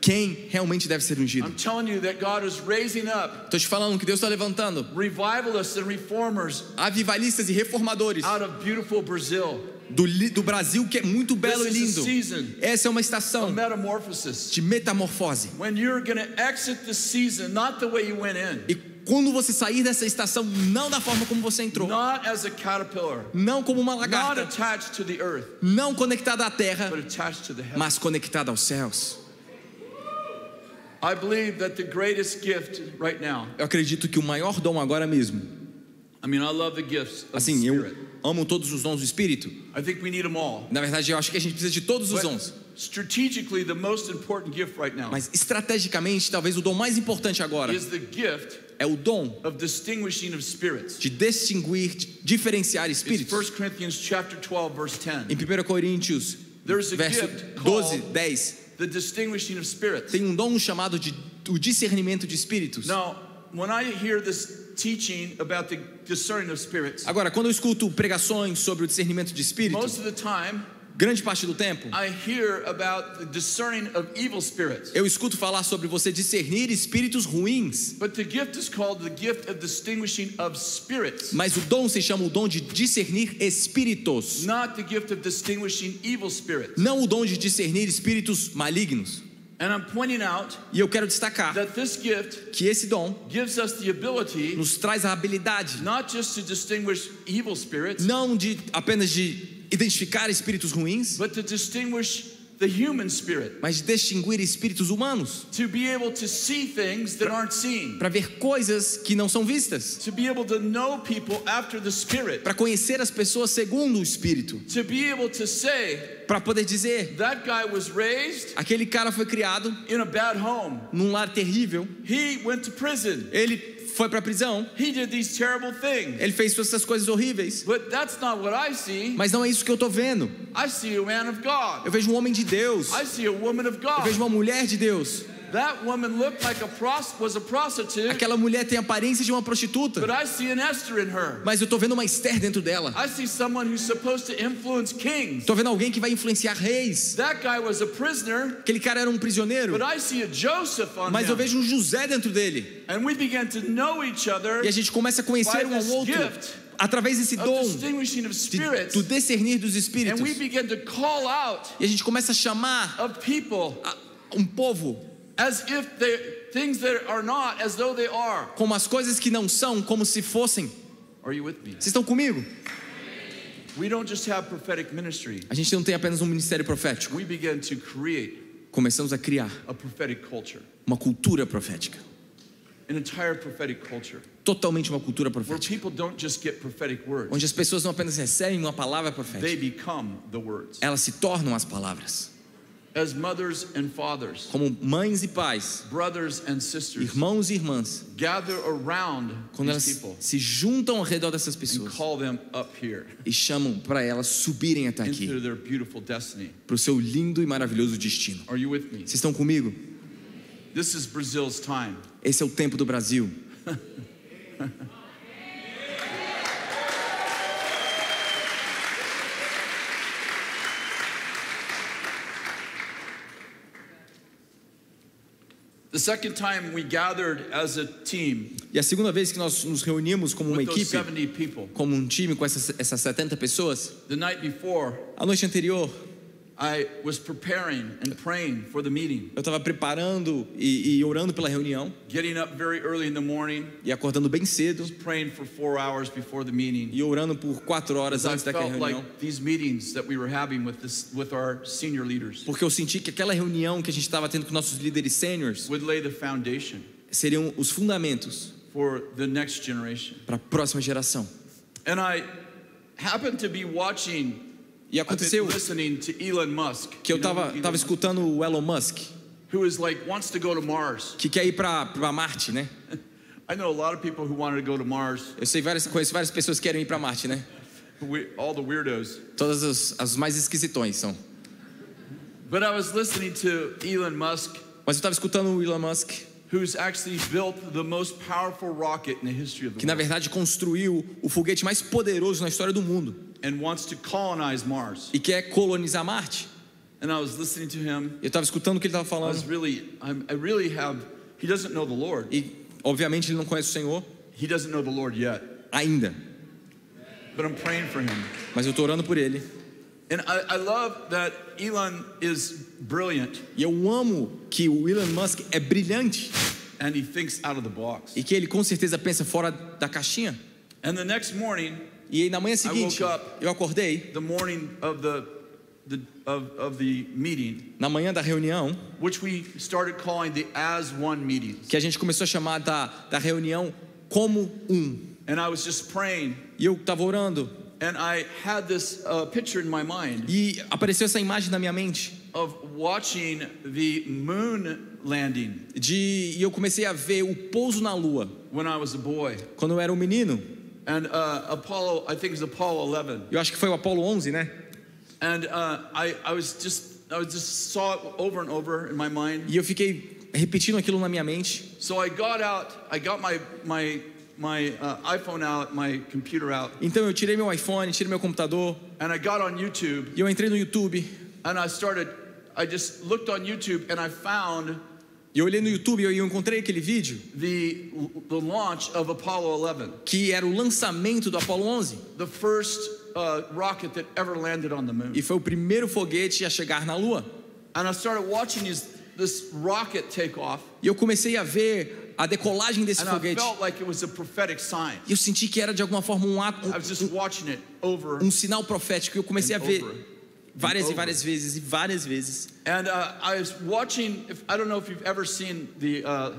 Quem realmente deve ser ungido. I'm telling you that God is raising up Estou te falando que Deus está levantando revivalists and reformers avivalistas e reformadores out of beautiful Brazil. do, do Brasil, que é muito belo e lindo. Essa é uma estação de metamorfose. When you're going to exit the season not the way you went in, E quando você sair dessa estação, não da forma como você entrou, not as a caterpillar, não como uma not lagarta, attached to the earth, não conectada à terra, but attached to the heavens. mas conectada aos céus. I believe that the greatest gift right now, Eu acredito que o maior dom agora mesmo, I mean, I love the gifts of the assim, eu amo todos os dons do Espírito. I think we need them all. Na verdade, eu acho que a gente precisa de todos os dons. strategically, the most important gift right now Mas estrategicamente, talvez o dom mais importante agora is the gift é o dom of distinguishing of spirits. de distinguir, de diferenciar espíritos. 1 Corinthians chapter 12, verse 10. Em 1 Coríntios, verso gift 12, called 10, the distinguishing of spirits. tem um dom chamado de o discernimento de espíritos. Now, when I hear this teaching about the discerning of spirits, Agora, quando eu escuto pregações sobre o discernimento de most espíritos, of the time grande parte do tempo, I hear about the discerning of evil spirits. eu escuto falar sobre você discernir espíritos ruins. Mas o dom se chama o dom de discernir espíritos, não o dom de discernir espíritos malignos. And I'm pointing out E eu quero destacar that this gift que esse dom gives us the ability nos traz a habilidade not just to distinguish evil spirits, não de apenas de identificar espíritos ruins, but to distinguish the human spirit, mas distinguir espíritos humanos, to be able to see things that aren't seen, para ver coisas que não são vistas, to be able to know people after the spirit, para conhecer as pessoas segundo o espírito, to be able to say, para poder dizer: that guy was raised aquele cara foi criado in a bad home. num lar terrível, He went to prison. ele foi para a prisão, He did these terrible things. ele fez essas coisas horríveis, But that's not what I see. mas não é isso que eu estou vendo. I see a man of God. Eu vejo um homem de Deus, I see a woman of eu vejo uma mulher de Deus. That woman looked like a pros- was a prostitute, Aquela mulher tem a aparência de uma prostituta, but I see an Esther in her. mas eu estou vendo uma Esther dentro dela. I see someone who's supposed to influence kings. Estou vendo alguém que vai influenciar reis. That guy was a prisoner, Aquele cara era um prisioneiro, but I see a Joseph on mas eu vejo um José dentro dele. And we began to know each other E a gente começa a conhecer um ao outro através desse dom de, do discernir dos And espíritos. we began to call out E a gente começa a chamar a- um povo as if they things that are not as though they are. como as coisas que não são, como se fossem. Are you with me? Vocês estão comigo? We don't just have prophetic ministry. A gente não tem apenas um ministério profético. We began to create Começamos a criar a prophetic culture. uma cultura profética. an entire prophetic culture totalmente uma cultura where profética, people don't just get prophetic words, onde as pessoas não apenas recebem uma palavra they profética, become the words. elas se tornam as palavras. As mothers and fathers, Como mães e pais, brothers and sisters irmãos e irmãs, gather around quando elas people se juntam ao redor dessas and pessoas call them up here e chamam para elas subirem até aqui, para o seu lindo e maravilhoso destino. Are you with me? Vocês estão comigo? This is Brazil's time. Esse é o tempo do Brasil. [LAUGHS] The second time we gathered as a team E a segunda vez que nós nos reunimos como uma equipe, 70 people, como um time com essas, essas 70 pessoas, the night before, a noite anterior eu estava preparando e, e orando pela reunião getting up very early in the morning, e acordando bem cedo praying for four hours before the meeting. e orando por quatro horas antes daquela reunião. like these meetings that we were having with this with our senior leaders Porque eu senti que aquela reunião que a gente estava tendo com nossos líderes sêniores would lay the foundation seriam os fundamentos for the next generation. para a próxima geração. And I happened to be watching E aconteceu que eu estava tava escutando o Elon Musk, que quer ir para Marte, né? [LAUGHS] Eu sei várias, conheço várias pessoas que querem ir para Marte, né? Todas as, as mais esquisitões são. But I was listening to Elon Musk, Mas eu estava escutando o Elon Musk, que na verdade construiu o foguete mais poderoso na história do mundo and wants to colonize Mars. e quer colonizar Marte. And I was listening to him. Eu estava escutando o que ele estava I was falando really, I'm, I really have. He doesn't know the Lord. e obviamente ele não conhece o Senhor He doesn't know the Lord yet. ainda, But I'm praying for him. mas eu estou orando por ele. And I, I love that Elon is brilliant E eu amo que o Elon Musk é brilhante and he thinks out of the box. e que ele com certeza pensa fora da caixinha. And the next morning, E na manhã seguinte, eu acordei, the morning of the, the of, of the meeting, na manhã da reunião, which we started calling the As One meetings. que a gente começou a chamar da, da reunião como um. And I was just praying, E eu estava orando and I had this uh, picture in my mind e apareceu essa imagem na minha mente of watching the moon landing de e eu comecei a ver o pouso na lua when I was a boy. quando eu era um menino. And uh, Apollo, I think it was Apollo 11. Eu acho que foi o Apolo 11, né? And uh, I, I was just, I was just saw it over and over in my mind. E eu fiquei repetindo aquilo na minha mente. So I got out, I got my, my, my uh, iPhone out, my computer out, Então eu tirei meu iPhone, tirei meu computador and I got on YouTube e eu entrei no YouTube. and I started, I just looked on YouTube and I found eu olhei no YouTube e eu encontrei aquele vídeo the, the launch of Apollo 11, que era o lançamento do Apolo 11 the first uh, rocket that ever landed on the moon. e foi o primeiro foguete a chegar na lua. And I started watching this, this rocket take off E eu comecei a ver a decolagem desse and I foguete. felt like it was a prophetic sign. E eu senti que era de alguma forma um ato, I um, over um sinal profético. E eu comecei a ver over várias e várias vezes e várias vezes. And uh, I was watching. If, I don't know if you've ever seen the, uh,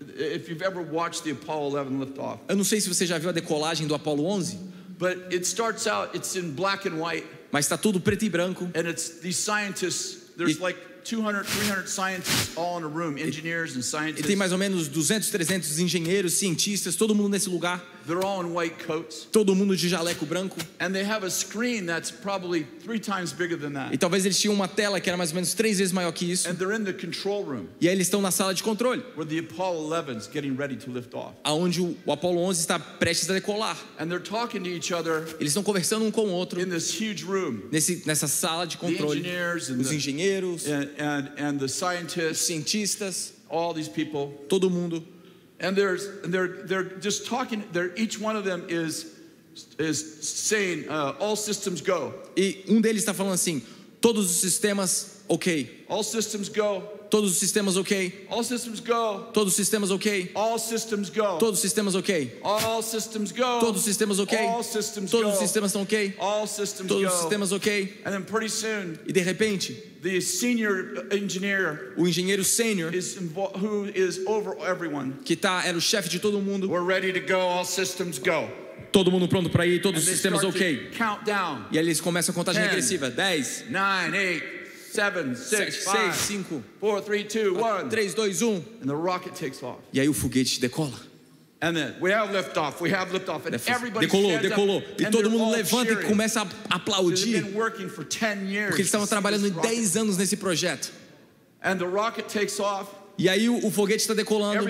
if you've ever watched the Apollo 11 liftoff, Eu não sei se você já viu a decolagem do Apolo 11, but it starts out. It's in black and white, mas está tudo preto e branco. and it's these scientists. There's E- like 200, 300 scientists all in a room, engineers and E scientists. tem mais ou menos 200, 300 engenheiros, cientistas, todo mundo nesse lugar, They're all in white coats, todo mundo de jaleco branco. and they have a screen that's probably three times bigger than E that. talvez eles tinham uma tela que era mais ou menos três vezes maior que isso. And they're in the control room E aí eles estão na sala de controle, where the Apollo 11's getting ready to lift off, aonde o o Apolo 11 está prestes a decolar. and they're talking to each other Eles estão conversando um com o outro in this huge room. nesse, nessa sala de The controle. engineers and Os the, engenheiros, and, and, and the os scientists, cientistas, all these people, todo mundo. And there's and they're they're just talking. They're each one of them is is saying uh, all systems go, E um deles está falando assim: todos os sistemas ok. All systems go. Todos os sistemas ok. All systems go. Todos os sistemas ok. All systems go. Todos os sistemas ok. All systems go. Todos os sistemas ok. All systems Todos os sistemas estão ok. All systems Todos os sistemas ok. And then pretty soon, E de repente, the senior engineer o engenheiro sênior, is who is over everyone. que tá, era o chefe de todo mundo, We're ready to go. All systems go. todo mundo pronto para ir, todos os And sistemas ok. to count down. E aí eles começam a contagem Ten. regressiva: 10, Nine, eight, seven, 7, six, 6, five, 5, four, three, two, one. 3, 2, 1. And the rocket takes off. E aí o foguete decola. And then we have liftoff. We have liftoff. And everybody Decolou, decolou. E todo mundo levanta e cheering. começa a aplaudir. been working for 10 years. Porque eles estavam trabalhando em rocket. 10 anos nesse projeto. And the rocket takes off. E aí o, o foguete está decolando.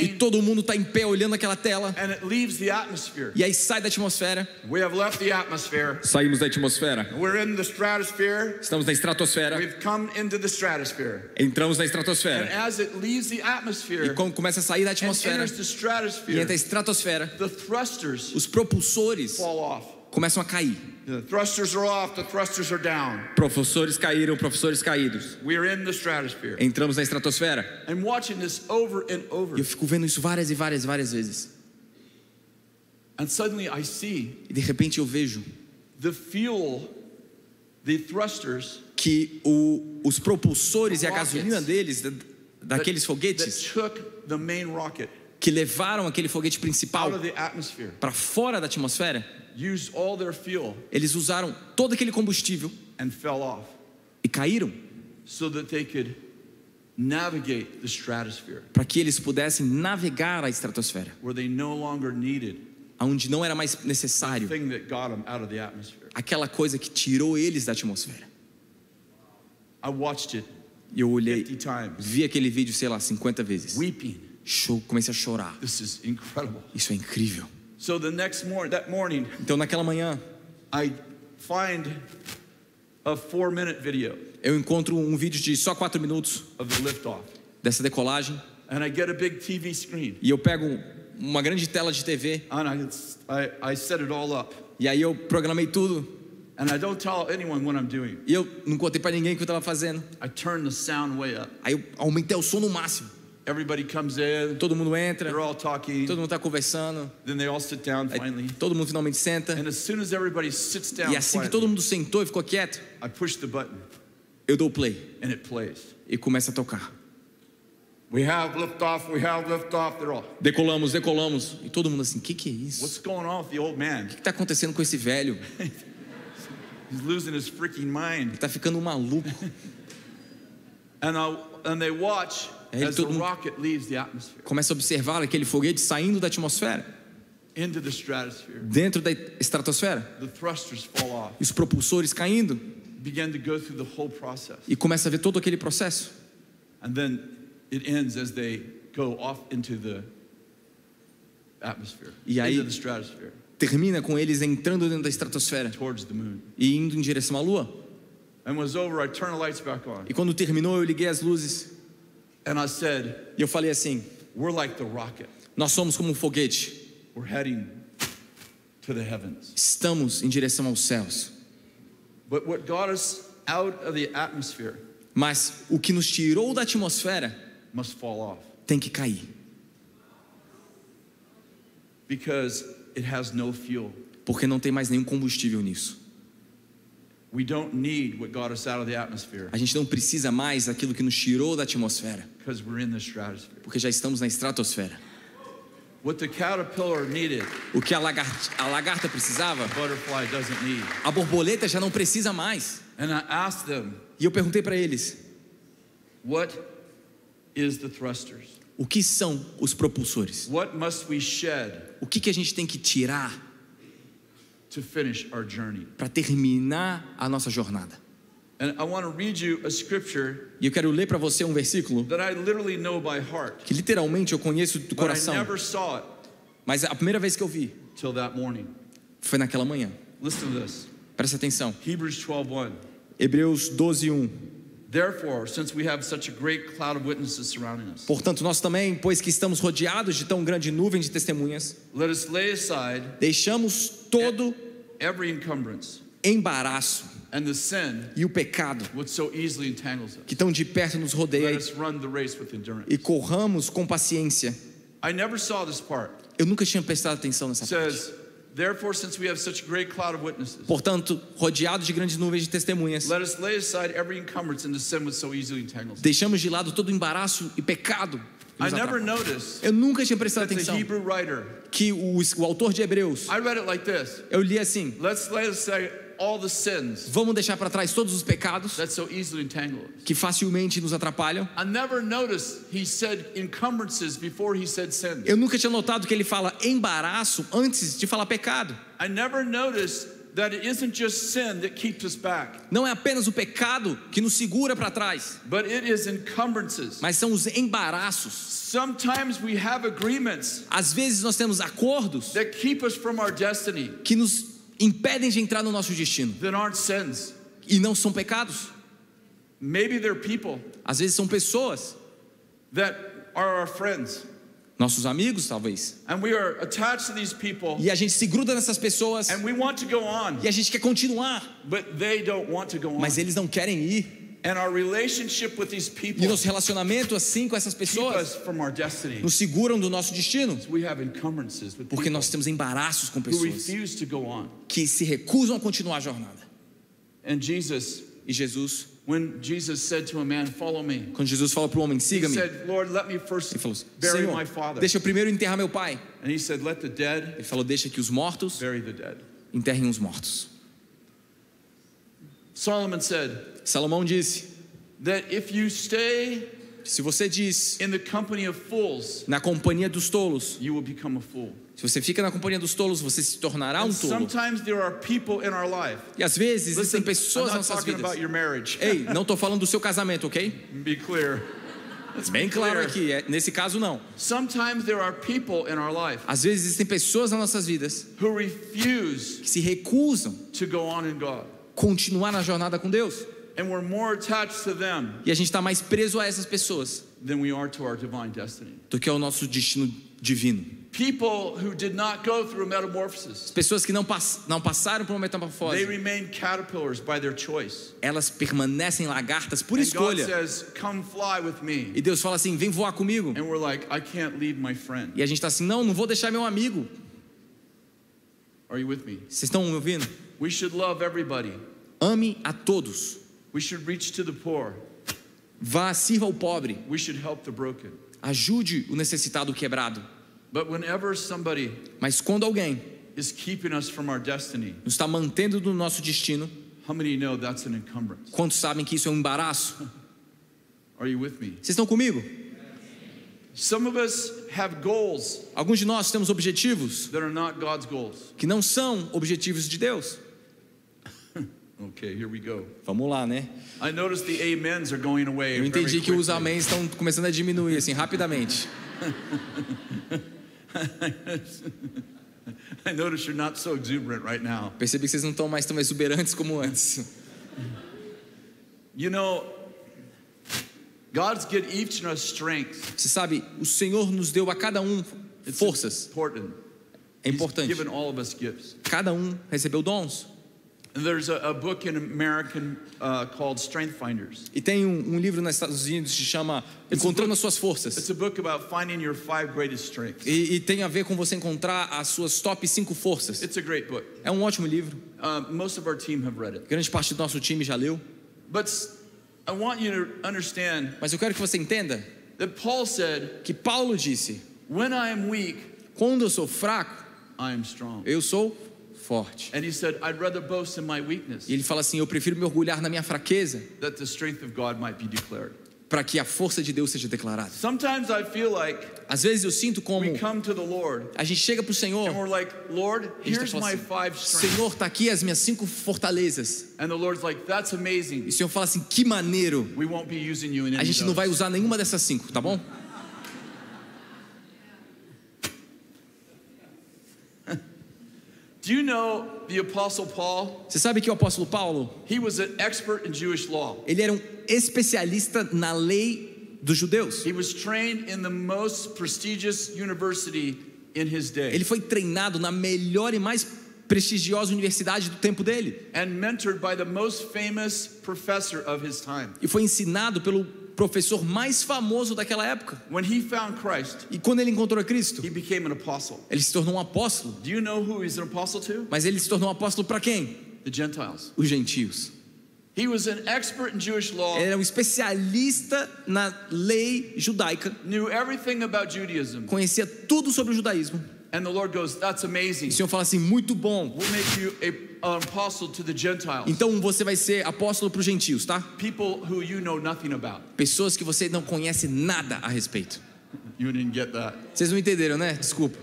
E todo mundo está em pé olhando aquela tela. E aí sai da atmosfera. We have left the atmosphere. Saímos da atmosfera. We're in the stratosphere. Estamos na estratosfera. We've come into the stratosphere. Entramos na And estratosfera. as it leaves the E atmosphere como começa a sair da atmosfera e entra a estratosfera, the thrusters os propulsores começam a cair. The thrusters are off, the thrusters are down. Professores caíram, professores caídos. We're in the stratosphere. Entramos na estratosfera. I'm watching this over and over. E eu fico vendo isso várias e várias, várias vezes. And suddenly I see E de repente eu vejo the fuel, the thrusters que o, os propulsores e a gasolina deles, da- daqueles that foguetes, took the main rocket que levaram aquele foguete principal para fora da atmosfera, eles usaram todo aquele combustível e caíram para que eles pudessem navegar a estratosfera, onde não era mais necessário aquela coisa que tirou eles da atmosfera. Eu olhei, 50 times, vi aquele vídeo, sei lá, 50 vezes. weeping. Comecei a chorar. This is incredible. Isso é incrível. So the next morning, morning, Então naquela manhã, eu encontro um vídeo de só 4 minutos dessa decolagem and I get a big TV screen, e eu pego uma grande tela de TV and I, I, I set it all up, e aí eu programei tudo and I don't tell anyone what I'm doing. e eu não contei para ninguém o que eu estava fazendo. I turn the sound way up. Aí eu aumentei o som no máximo. Everybody comes in, Todo mundo entra, they're all talking, todo mundo está conversando, then they all sit down aí finally. todo mundo finalmente senta. And as soon as everybody sits down, E assim que quietly, todo mundo sentou e ficou quieto, I push the button eu dou o play and it plays. e começa a tocar. We have liftoff, we have liftoff. They're all, Decolamos, decolamos. E todo mundo assim, o que, que é isso? O what's going on with the old man? que está acontecendo com esse velho? [LAUGHS] He's losing his freaking mind. Ele está ficando maluco. And, I, Aí as the todo mundo- rocket leaves the atmosphere Começa a observar aquele foguete saindo da atmosfera, into the stratosphere. dentro da estratosfera, The thrusters fall off. e os propulsores caindo, Begin to go through the whole process. e começa a ver todo aquele processo. And then it ends as they go off into the atmosphere, E aí- into the stratosphere, Termina com eles entrando dentro da estratosfera e indo em direção à lua. E quando terminou, eu liguei as luzes And I said, e eu falei assim: We're like the rocket. Nós somos como um foguete, We're heading to the heavens. estamos em direção aos céus. But what got us out of the atmosphere Mas o que nos tirou da atmosfera must fall off tem que cair, because it has no fuel. porque não tem mais nenhum combustível nisso. A gente não precisa mais daquilo que nos tirou da atmosfera, because we're in the stratosphere. porque já estamos na estratosfera. What the caterpillar needed, O que a lagarta, a lagarta precisava, the butterfly doesn't need. a borboleta já não precisa mais. And I asked them, E eu perguntei para eles: What is the thrusters? o que são os propulsores? What must we shed O que, que a gente tem que tirar to finish our journey? Para terminar a nossa jornada? And I want to read you a scripture E eu quero ler para você um versículo that I literally know by heart, que literalmente eu conheço do but I coração, never saw it mas a primeira vez que eu vi till that morning. foi naquela manhã. Listen to this. Presta atenção. Hebrews 12:1. Hebreus 12, 1. Therefore, since we have such a great cloud of witnesses surrounding us, Portanto, nós também, pois que estamos rodeados de tão grande nuvem de testemunhas, let us lay aside deixamos todo every encumbrance embaraço e o pecado which so easily entangles us. que tão de perto nos rodeia e corramos com paciência. I never saw this part. Eu nunca tinha prestado atenção nessa parte. says, Therefore, since we have such a great cloud of witnesses, Portanto, rodeados de grandes nuvens de testemunhas, deixamos de lado todo o embaraço e pecado. Nos atrapalha. Eu nunca tinha prestado that the atenção que o, o autor de Hebreus, I read it like this eu li assim: Let's the sins vamos deixar para trás todos os pecados that so easily entangle us. que facilmente nos atrapalham. I never noticed he said encumbrances before he said sins. Eu nunca tinha notado que ele fala embaraço antes de falar pecado. I never noticed that it isn't just sin that keeps us back, Não é apenas o pecado que nos segura para trás, but it is encumbrances. mas são os embaraços. Sometimes we have agreements Às vezes nós temos acordos that keep us from our destiny que nos impedem de entrar no nosso destino that aren't sins. e não são pecados. Maybe they're people Às vezes são pessoas, that are our friends, nossos amigos talvez, and we are attached to these people, e a gente se gruda nessas pessoas. And we want to go on, e a gente quer continuar, but they don't want to go on. mas eles não querem ir. And our relationship with these E people nosso relacionamento assim com essas pessoas nos seguram do nosso destino, porque nós temos embaraços com pessoas que se recusam a continuar a jornada. E Jesus, when Jesus said to a man, "Follow me," quando Jesus fala para o homem, he siga-me, said, "Lord, let me first ele falou bury my father." deixa eu primeiro enterrar meu pai. And he said, "Let the dead Ele falou, deixa que os mortos bury the dead." enterrem os mortos. Solomon said Salomão disse, that if you stay se você diz in the company of fools, na companhia dos tolos, you will become a fool. Se você fica na companhia dos tolos, você se tornará um tolo. sometimes there are people in our life. E às vezes existem Listen, I'm pessoas nas nossas vidas. Ei, não estou falando do seu casamento, ok? Be clear. Bem claro aqui, é- nesse caso não. Sometimes there are people in our life Às vezes existem pessoas nas nossas vidas que se recusam to go on in God. continuar na jornada com Deus. E a gente está mais preso a essas pessoas do que ao nosso destino divino. People who did not go through a metamorphosis, Pessoas que não, pass não passaram por uma they metamorfose, remain caterpillars by their choice. elas permanecem lagartas por escolha. says, Come fly with me. E Deus fala assim: vem voar comigo. And we're like, I can't leave my friend. E a gente está assim: não, não vou deixar meu amigo. Are you with me? Vocês estão me ouvindo? We should love everybody. Ame a todos. We should reach to the poor. Vá, sirva o pobre. We should help the broken. Ajude o necessitado o quebrado. But whenever somebody Mas quando alguém is keeping us from our destiny, nos está mantendo do nosso destino, how many know that's an encumbrance? quantos sabem que isso é um embaraço? Are you with me? Vocês estão comigo? Some of us have goals Alguns de nós temos objetivos that are not God's goals. que não são objetivos de Deus. [LAUGHS] Okay, here we go. Vamos lá, né? I noticed the amens are going away. Eu entendi que os améns estão começando a diminuir assim rapidamente. [LAUGHS] [LAUGHS] I notice you're not so exuberant right now. Percebi que vocês não estão mais tão exuberantes como antes. You know, God's given each of us strength. Você sabe, o Senhor nos deu a cada um It's forças. important. É He's importante. given all of us gifts. Cada um recebeu dons. E tem um, um livro nos Estados Unidos que se chama Encontrando as Suas It's Forças. a book about finding your five greatest strengths. E, e tem a ver com você encontrar as suas top 5 forças. It's a great book. É um ótimo livro. Uh, most of our team have read it. Grande parte do nosso time já leu. But I want you to understand Mas eu quero que você entenda that Paul said, que Paulo disse: When I am weak, quando eu sou fraco, I am strong. eu sou forte. And he said, I'd rather boast in my weakness E ele fala assim: eu prefiro me orgulhar na minha fraqueza that the strength of God might be declared. para que a força de Deus seja declarada. Sometimes I feel like Às vezes eu sinto como we come to the Lord a gente chega para o Senhor, and we're like, Lord, a gente tá five assim. Senhor, tá aqui as minhas cinco fortalezas. And the Lord's like, that's E o Senhor fala assim: que maneiro. We won't be using you in A gente não vai usar nenhuma dessas cinco, tá bom? Do you know the Apostle Paul? Você sabe que o apóstolo Paulo, He was an expert in Jewish law. ele era um especialista na lei dos judeus. He was trained in the most prestigious university in his day. Ele foi treinado na melhor e mais prestigiosa universidade do tempo dele. and mentored by the most famous professor of his time. E foi ensinado pelo professor mais famoso daquela época. When he found Christ, E quando ele encontrou Cristo, he became an apostle. ele se tornou um apóstolo. Do you know who he's an apostle to? Mas ele se tornou um apóstolo para quem? The Gentiles. Os gentios. He was an expert in Jewish law, Ele era um especialista na lei judaica, knew everything about Judaism. conhecia tudo sobre o judaísmo. And the Lord goes, That's amazing. E o Senhor fala assim: muito bom. We'll make you a, an apostle to the Gentiles, Então você vai ser apóstolo para os gentios, tá? people who you know nothing about. Pessoas que você não conhece nada a respeito. You didn't get that. Vocês não entenderam, né? Desculpa.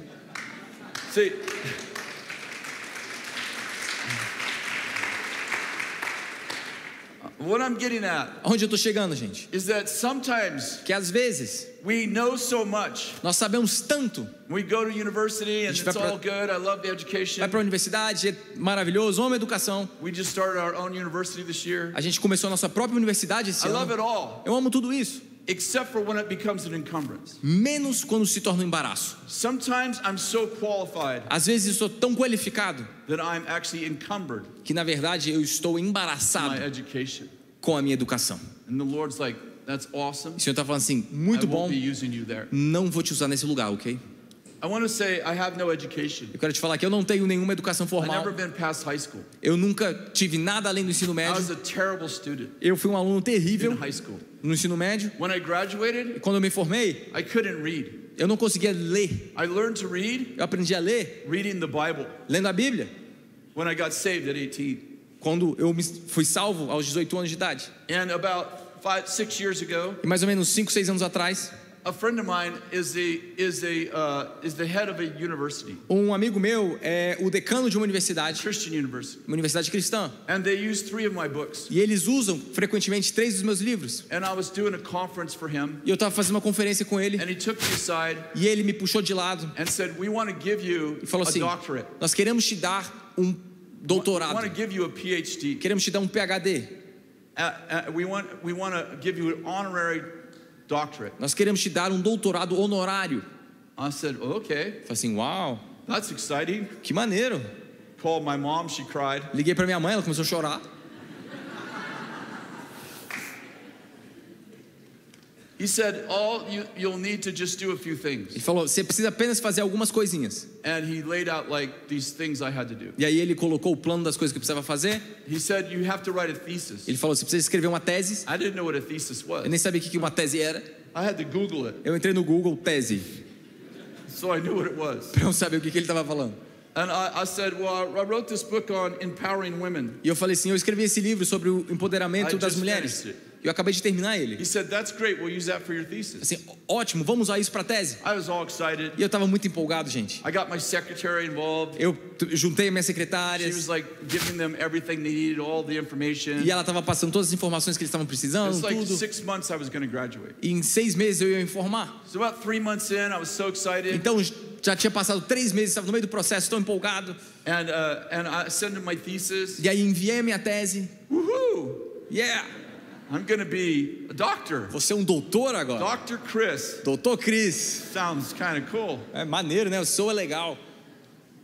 See, what I'm getting at Aonde eu tô chegando, gente? is that sometimes Que às vezes we know so much. nós sabemos tanto. We go to university and it's pra- all good. I love the education. Vai para a universidade, é maravilhoso, ama a educação. We just started our own university this year. A gente começou a nossa própria universidade esse I love ano. it all, Eu amo tudo isso, except for when it becomes an encumbrance. menos quando se torna um embaraço. Sometimes I'm so qualified Às vezes eu sou tão qualificado that I'm actually encumbered que na verdade eu estou embaraçado education. com a minha educação. And the Lord's like, that's awesome. O Senhor está falando assim, I muito bom, won't be using you there. não vou te usar nesse lugar, ok? I want to say I have no education. Eu quero te falar que eu não tenho nenhuma educação I've formal. never been past high school. Eu nunca tive nada além do ensino I médio. was a terrible student Eu fui um aluno terrível in high school. No ensino médio. When I graduated, E quando eu me formei, I couldn't read. eu não conseguia ler. I learned to read Eu aprendi a ler reading the Bible lendo a Bíblia. when I got saved at 18. Quando eu fui salvo aos 18 anos de idade. And about five, six years ago, E mais ou menos 5, 6 anos atrás, a friend of mine is the is a uh, is the head of a university, um amigo meu é o decano de uma universidade, Christian university, uma universidade cristã. and they use three of my books. E eles usam frequentemente três dos meus livros. And I was doing a conference for him, E eu estava fazendo uma conferência com ele. and he took me aside E ele me puxou de lado and said, "We want to give you e falou a assim: doctorate. Nós queremos te dar um We want doutorado. to give you a PhD. Queremos te dar um PhD. Uh, uh, we want we want to give you an honorary doctorate." Nós queremos te dar um doutorado honorário. I said, "Okay, falei assim: Uau, that's exciting." que maneiro. Called my mom. She cried. Liguei para minha mãe, ela começou a chorar. He said, "All you you'll need to just do a few things." Ele falou: Você precisa apenas fazer algumas coisinhas. And he laid out like these things I had to do. E aí ele colocou o plano das coisas que eu precisava fazer. He said, "You have to write a thesis." Ele falou: Você precisa escrever uma tese. I didn't know what a thesis was. Eu nem sabia o que uma tese era. I had to Google it, Eu entrei no Google tese so I knew what it was. para eu saber o que que ele estava falando. And I, I said, "Well, I wrote this book on empowering women." E eu falei assim: Eu escrevi esse livro sobre o empoderamento I das mulheres. it. Eu acabei de terminar He ele. said, "That's great. We'll use that for your thesis." Assim, ótimo, vamos usar isso para tese. I was all excited. E eu estava muito empolgado, gente. I got my secretary involved. Eu juntei minhas She secretárias was like giving them everything they needed, all the information. e ela estava passando todas as informações que eles estavam precisando, It's like tudo. six months I was going to graduate. E em seis meses eu ia informar. So about three months in, I was so excited, Então já tinha passado três meses, estava no meio do processo, tão empolgado. and uh, and I sent my thesis. E aí enviei a minha tese. Woohoo! Yeah! I'm going to be a doctor. Você é um doutor agora? Dr. Chris. Doutor Cris. Sounds kind of cool. É maneiro, né? O som é legal.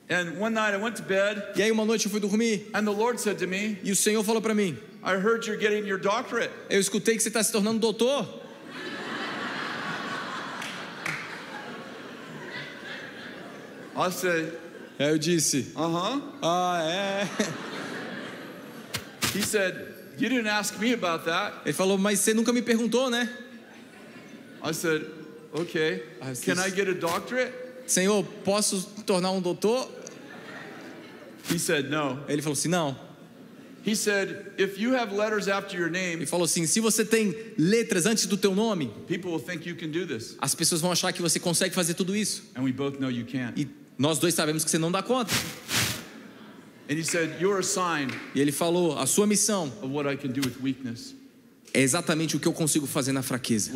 And one night I went to bed, E aí uma noite eu fui dormir and the Lord said to me, e o Senhor falou para mim: I heard you're getting your doctorate. Eu escutei que você está se tornando doutor. I said, Aí eu disse: Uh huh. Ah, é. He said, You didn't ask me about that. Ele falou: Mas você nunca me perguntou, né? I said, Okay. I Can I said- get a doctorate? Senhor, posso tornar um doutor? He said, No. Ele falou assim: Não. He said, If you have letters after your Ele name, falou assim: Se você tem letras antes do teu nome, people will think you can do this. as pessoas vão achar que você consegue fazer tudo isso. And we both know you can't. E nós dois sabemos que você não dá conta. And he said, You're a sign E ele falou: A sua missão of what I can do with weakness, é exatamente o que eu consigo fazer na fraqueza.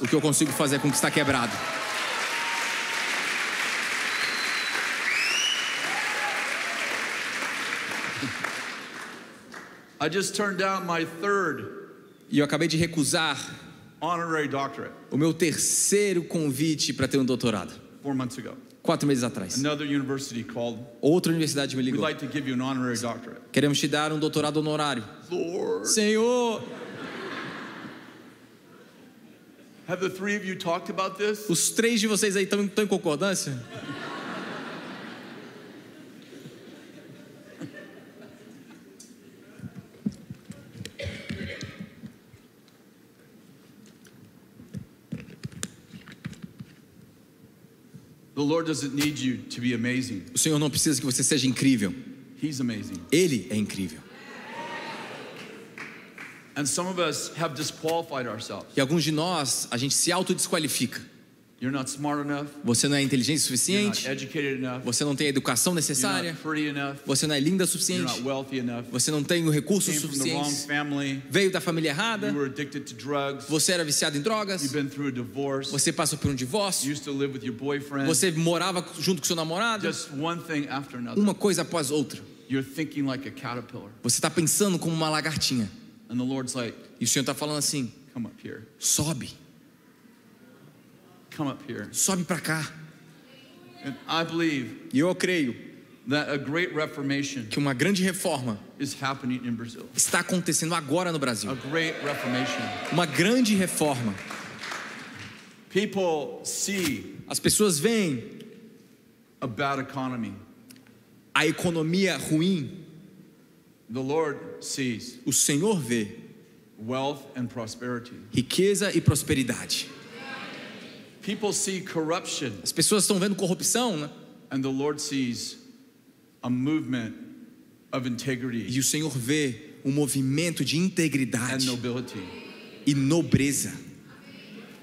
O que eu consigo fazer com o que está quebrado. I just turned down my third E eu acabei de recusar honorary doctorate. o meu terceiro convite para ter um doutorado. four months ago. Quatro meses atrás. Outra universidade me ligou. like to give you an honorary doctorate. Queremos te dar um doutorado honorário. Lord. Senhor, Have the three of you talked about this? os três de vocês aí estão em concordância? The Lord doesn't need you to be amazing. O Senhor não precisa que você seja incrível. Ele é incrível. E alguns de nós, a gente se autodesqualifica. Você não é inteligente o You're not suficiente. Você não tem a educação You're necessária. not pretty enough. Você não é linda o suficiente. Você não tem o recurso suficiente. Veio da família errada. You were addicted to drugs. Você era viciado em drogas. You've been through a divorce. Você passou por um You divórcio. used to live with your boyfriend. Você morava junto com seu namorado. Just one thing after another. Uma coisa após outra. You're thinking like a caterpillar. Você está pensando como uma lagartinha. And the Lord's like, E o Senhor está falando assim: come up here. sobe, Come up here. sobe para cá. And I believe E eu creio that a great reformation que uma grande reforma is happening in Brazil. está acontecendo agora no A Brasil. great reformation. Uma grande reforma. People see As pessoas veem a bad economy. a economia ruim. The Lord sees O Senhor vê wealth and prosperity. riqueza e prosperidade. People see corruption, As pessoas estão vendo corrupção, né? and the Lord sees a movement of integrity E o Senhor vê um movimento de and integridade nobility. e nobreza.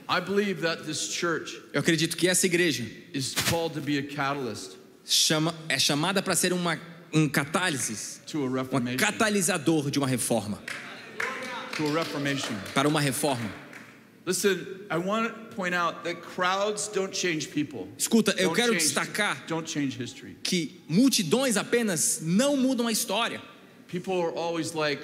I believe that this church Eu acredito que essa igreja is called to be a catalyst chama, é chamada para ser uma, um catálise, um catalisador de uma reforma, para uma reforma. Listen, I want to point out that crowds don't change people. Escuta, eu Don't quero change- destacar Don't change history. que multidões apenas não mudam a história. People are always like,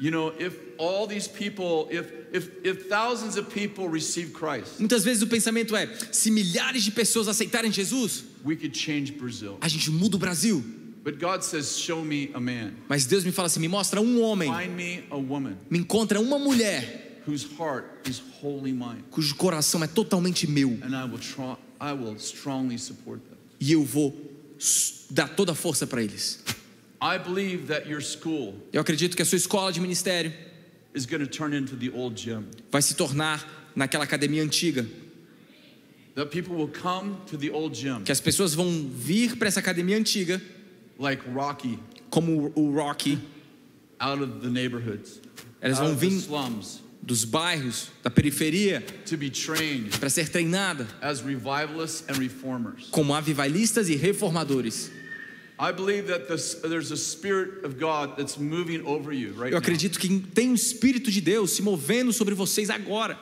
you know, if all these people, if if if thousands of people receive Christ, Muitas vezes o pensamento é: se milhares de pessoas aceitarem Jesus, we could change Brazil. a gente muda o Brasil. But God says, show me a man. Mas Deus me fala assim: me mostra um homem, Find me a woman me encontra uma mulher whose heart is wholly mine, cujo coração é totalmente meu. And I will try, I will strongly support them. e eu vou dar toda a força para eles. I believe that your school Eu acredito que a sua escola de ministério is going to turn into the old gym. vai se tornar naquela academia antiga, That people will come to the old gym, que as pessoas vão vir para essa academia antiga, like Rocky, como o Rocky, out of the neighborhoods, elas vão vir slums, dos bairros, da periferia, to be trained para ser treinada as revivalists and reformers. como avivalistas e reformadores. I believe that this, there's a spirit of God that's moving over you right Eu acredito que tem um Espírito de Deus se movendo sobre vocês agora,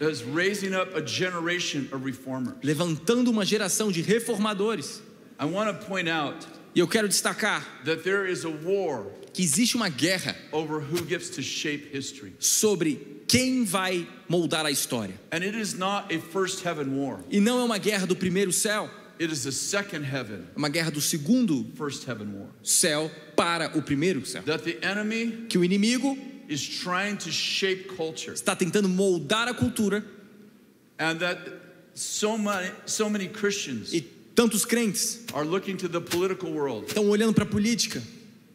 That is raising up a generation of reformers. levantando uma geração de reformadores. I want to point out E eu quero destacar that there is a war que existe uma guerra over who gets to shape history. sobre quem vai moldar a história. And it is not a first heaven war. E não é uma guerra do primeiro céu, It is a second heaven, é uma guerra do segundo first heaven war. céu para o primeiro céu. That the enemy Que o inimigo is trying to shape culture. está tentando moldar a cultura And that so many so many Christians e tantos crentes are looking to the political world, estão olhando para a política,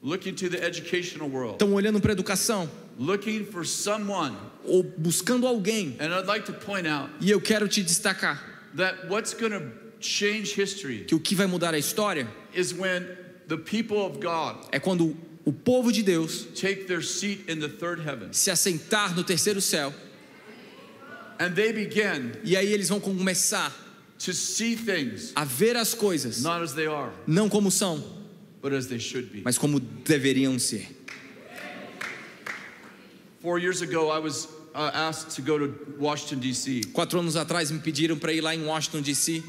looking to the educational world, estão olhando para a educação looking for someone. ou buscando alguém. And I'd like to point out E eu quero te destacar that what's going to change history que o que vai mudar a história is when the people of God é quando o povo de Deus take their seat in the third heaven se assentar no terceiro céu and they begin e aí eles vão começar to see things a ver as coisas not as they are, não como são, but as they should be. mas como deveriam ser. Four years ago, I was uh, asked to go to Washington, D.C. Quatro anos atrás me pediram para ir lá em Washington D.C.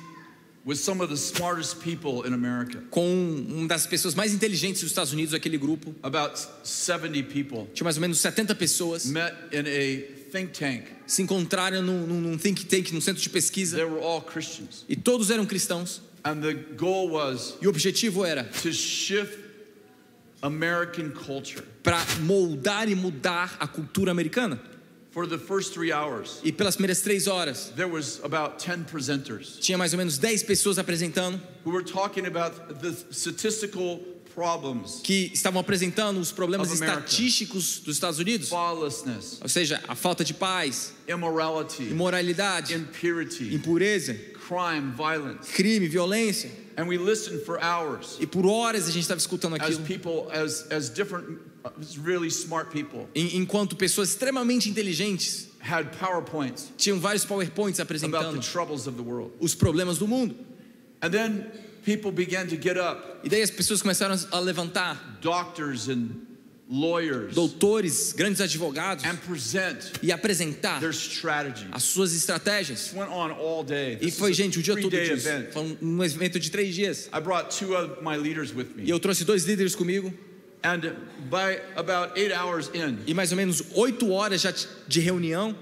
with some of the smartest people in America. com uma das pessoas mais inteligentes dos Estados Unidos, aquele grupo. About 70 people Tinha mais ou menos 70 pessoas. met in a think tank. se encontraram num, num- think tank, num centro de pesquisa, They were all Christians. e todos eram cristãos. And the goal was E o objetivo era to shift. Para moldar e mudar a cultura americana. For the first three hours, E pelas primeiras três horas, there was about 10 presenters tinha mais ou menos 10 pessoas apresentando, who were talking about the statistical problems, que estavam apresentando os problemas estatísticos dos Estados Unidos, lawlessness, ou seja, a falta de paz, immorality, imoralidade, impurity, impureza, crime, violence. crime, violência. And we listened for hours E por horas a gente estava escutando as aquilo, people, as, as different, really smart people en- enquanto pessoas extremamente inteligentes had PowerPoints tinham vários PowerPoints about the apresentando troubles of the world. os problemas do mundo. And then people began to get up, E daí as pessoas começaram a levantar, doctors and lawyers, doutores, grandes advogados, and present e apresentar their strategies. as suas estratégias. Went on all day. E foi, gente, o dia todo disso. event. Foi um evento de três dias. I brought two of my leaders with E me. eu trouxe dois líderes comigo. And by about eight hours in, E mais ou menos oito horas já de reunião,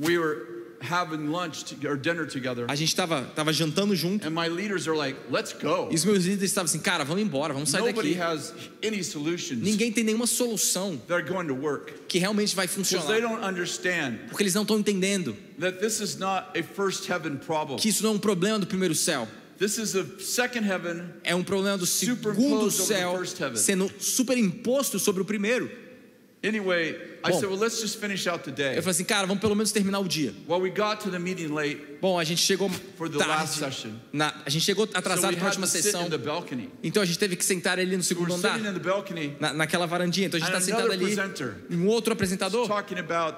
we were having lunch to, or dinner together. a gente estava tava jantando junto. And my leaders are like, let's go. E os meus líderes estavam assim, cara, vamos embora, vamos sair Nobody daqui. has any solutions Ninguém tem nenhuma solução that are going to work. que realmente vai Because they funcionar. don't understand Porque eles não estão entendendo that this is not a first heaven problem. que isso não é um problema do primeiro céu. This is a second heaven É um problema do segundo Superimposed over the céu sendo superimposto sobre o primeiro. Anyway, I Bom. said, well, let's just finish out the day. Eu falei assim, cara, vamos pelo menos terminar o dia. Well, we got to the meeting late, Bom, a gente chegou For the last tarde. session. Na, a gente chegou so atrasado we para a última sessão. in the balcony. Então a gente teve que sentar ali no segundo were andar, sitting in the balcony na, naquela varandinha. Então a gente está sentado ali. um outro apresentador talking about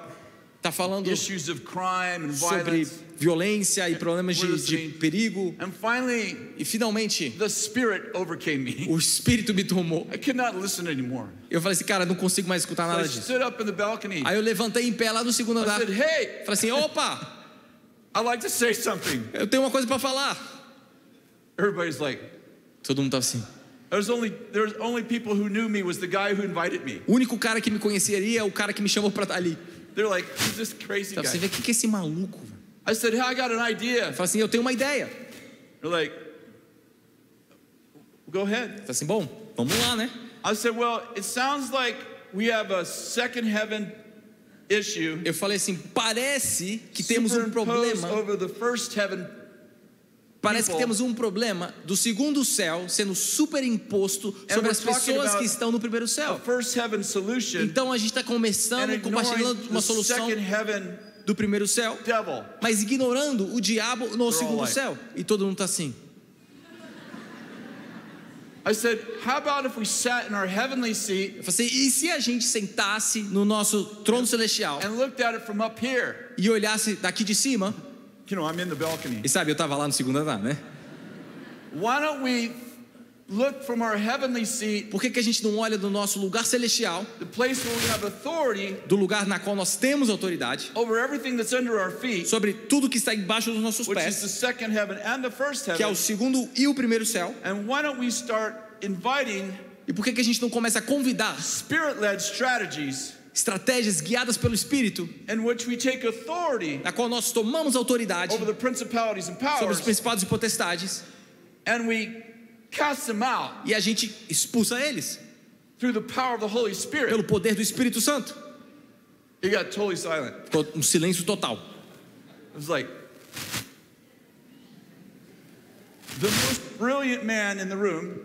está falando issues of crime and sobre violence. Violência e problemas de, de perigo. And finally, E finalmente the spirit overcame me. o espírito me tomou. I could not listen anymore. Eu falei assim, cara, não consigo mais escutar nada disso. stood up in the balcony. Aí eu levantei em pé lá no segundo andar. said, hey, Falei assim, opa, [LAUGHS] I'd like to say something. eu tenho uma coisa para falar. Everybody's like, Todo mundo tava assim. O único cara que me conheceria é o cara que me chamou para estar ali. They're like, who's this crazy Então, você guy? vê o que que é esse maluco? I said, hey, I got an idea. Eu falei assim, eu tenho uma ideia. They're like, go ahead. Eu falei assim, bom, vamos lá, né? I said, well, it sounds like we have a second heaven issue Eu falei assim, parece que temos um problema. over the first heaven. Parece que temos um problema do segundo céu sendo superimposto sobre as pessoas que estão no primeiro céu. first heaven solution Então a gente está and começando, compartilhando uma solução do primeiro céu, devil. mas ignorando o diabo no all segundo like- céu. E todo mundo está assim. I said, how about if we sat in our heavenly seat Eu falei assim, e se a gente sentasse no nosso trono celestial and looked at it from up here? e olhasse daqui de cima? You know, I'm in the balcony. E sabe, eu estava lá no segundo andar, né? Why don't we look from our heavenly seat, Por que, que a gente não olha do nosso lugar celestial, the place where we have authority do lugar na qual nós temos autoridade, over everything that's under our feet, sobre tudo que está embaixo dos nossos which is the pés, second heaven and the first que é heaven? o segundo e o primeiro céu? And why don't we start inviting E por que, que a gente não começa a convidar spirit-led strategies estratégias guiadas pelo Espírito, in which we take authority na qual nós tomamos autoridade sobre os principados e potestades and we cast them out e a gente expulsa eles through the power of the Holy Spirit? pelo poder do Espírito Santo? It got totally silent. Ficou um silêncio total. It was like the most brilliant man in the room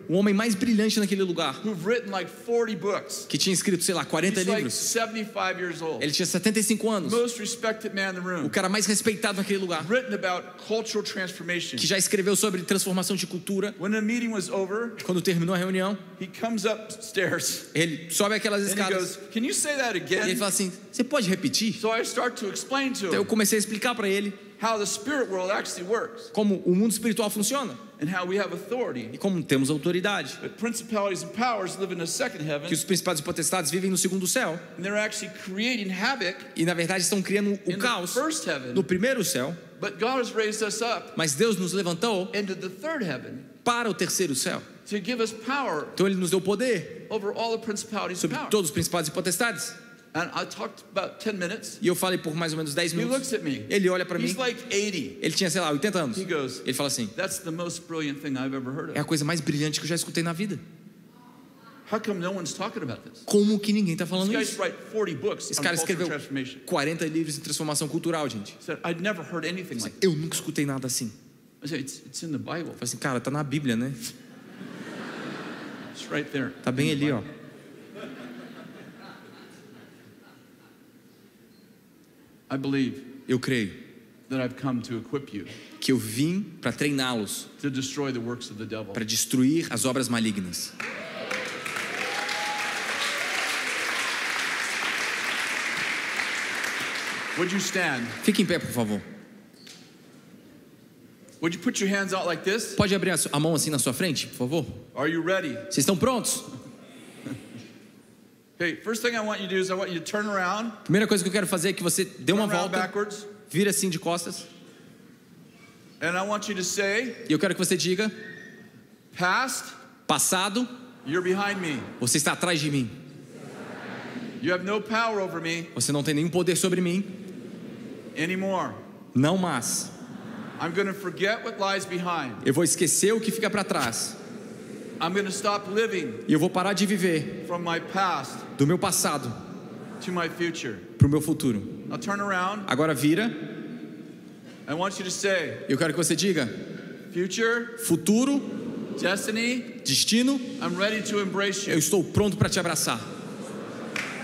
O homem mais brilhante naquele lugar, who've written like 40 books. que tinha escrito, sei lá, 40 He's like livros, 75 years old. ele tinha 75 anos, Most respected man in the o room. cara mais respeitado naquele lugar, Written about cultural transformation. que já escreveu sobre transformação de cultura. When the meeting was over, Quando terminou a reunião, he comes upstairs ele sobe aquelas escadas goes, Can you say that e ele again? fala assim: Você pode repetir? So I start to explain to Então eu him comecei a explicar para ele how the spirit world actually works como o mundo espiritual funciona and how we have authority. e como temos autoridade. But principalities and powers live in the second heaven Que os principados e potestades vivem no segundo céu and they're actually creating havoc e na verdade estão criando o in the caos first heaven. no primeiro céu, But God has raised us up mas Deus nos levantou into the third heaven para o terceiro céu. to give us power Então ele nos deu poder over all the principalities and sobre todos os principados e potestades. And I talked about 10 minutes. E eu falei por mais ou menos 10 He minutos. Ele olha para mim. He's like 80. Ele tinha, sei lá, 80 anos. Ele fala assim: That's the most brilliant thing I've ever heard é a coisa mais brilhante que eu já escutei na vida. How come no one's talking about this? Como que ninguém tá falando isso? write 40 books Esse cara escreveu transformation. 40 livros de transformação cultural, gente. Eu nunca escutei nada assim. Bible. Falei assim, cara, tá na Bíblia, né? Tá bem ali, ó. I believe Eu creio that I've come to equip you que eu vim para treiná-los, to destroy the works of the devil. para destruir as obras malignas. Would you stand? Fique em pé, por favor. Would you put your hands out like this? Pode abrir a mão assim na sua frente, por favor? Are you ready? Vocês estão prontos? Okay, first thing I want you to do is I want you to turn around, Primeira coisa que eu quero fazer é que você dê uma volta, vira assim de costas, and I want you to say, e eu quero que você diga: Past, passado, you're behind me. você está atrás de mim. You have no power over me Você não tem nenhum poder sobre mim, anymore. não mais. I'm going to forget what lies behind. Eu vou esquecer o que fica para trás. I'm going to stop living E eu vou parar de viver from my past do meu passado para o meu futuro. Now turn around. Agora vira, I want you to say, eu quero que você diga: Future, futuro, destiny, destino, I'm ready to embrace eu estou pronto para te abraçar.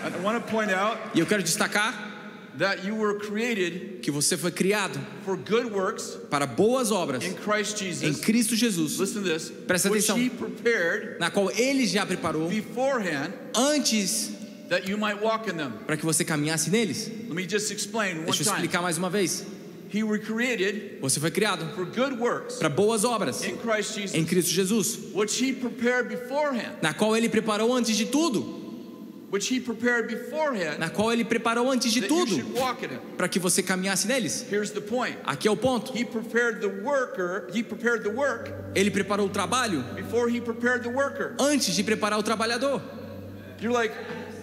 I want to point out E eu quero destacar that you were created que você foi criado for good works para boas obras in Christ em Jesus. Cristo Jesus, Listen to this. Presta which atenção. he prepared na qual Ele já preparou beforehand antes that you might walk in them. para que você caminhasse neles. Let me just explain one Deixa eu time. explicar mais uma vez. He were created Você foi criado for good works para boas obras in Christ Jesus, em Cristo Jesus, which he prepared beforehand. na qual Ele preparou antes de tudo, Which he prepared beforehand na qual Ele preparou antes de tudo para que você caminhasse neles. Here's the point. Aqui é o ponto. He prepared the worker, he prepared the work Ele preparou o trabalho before he prepared the worker. antes de preparar o trabalhador. You're like,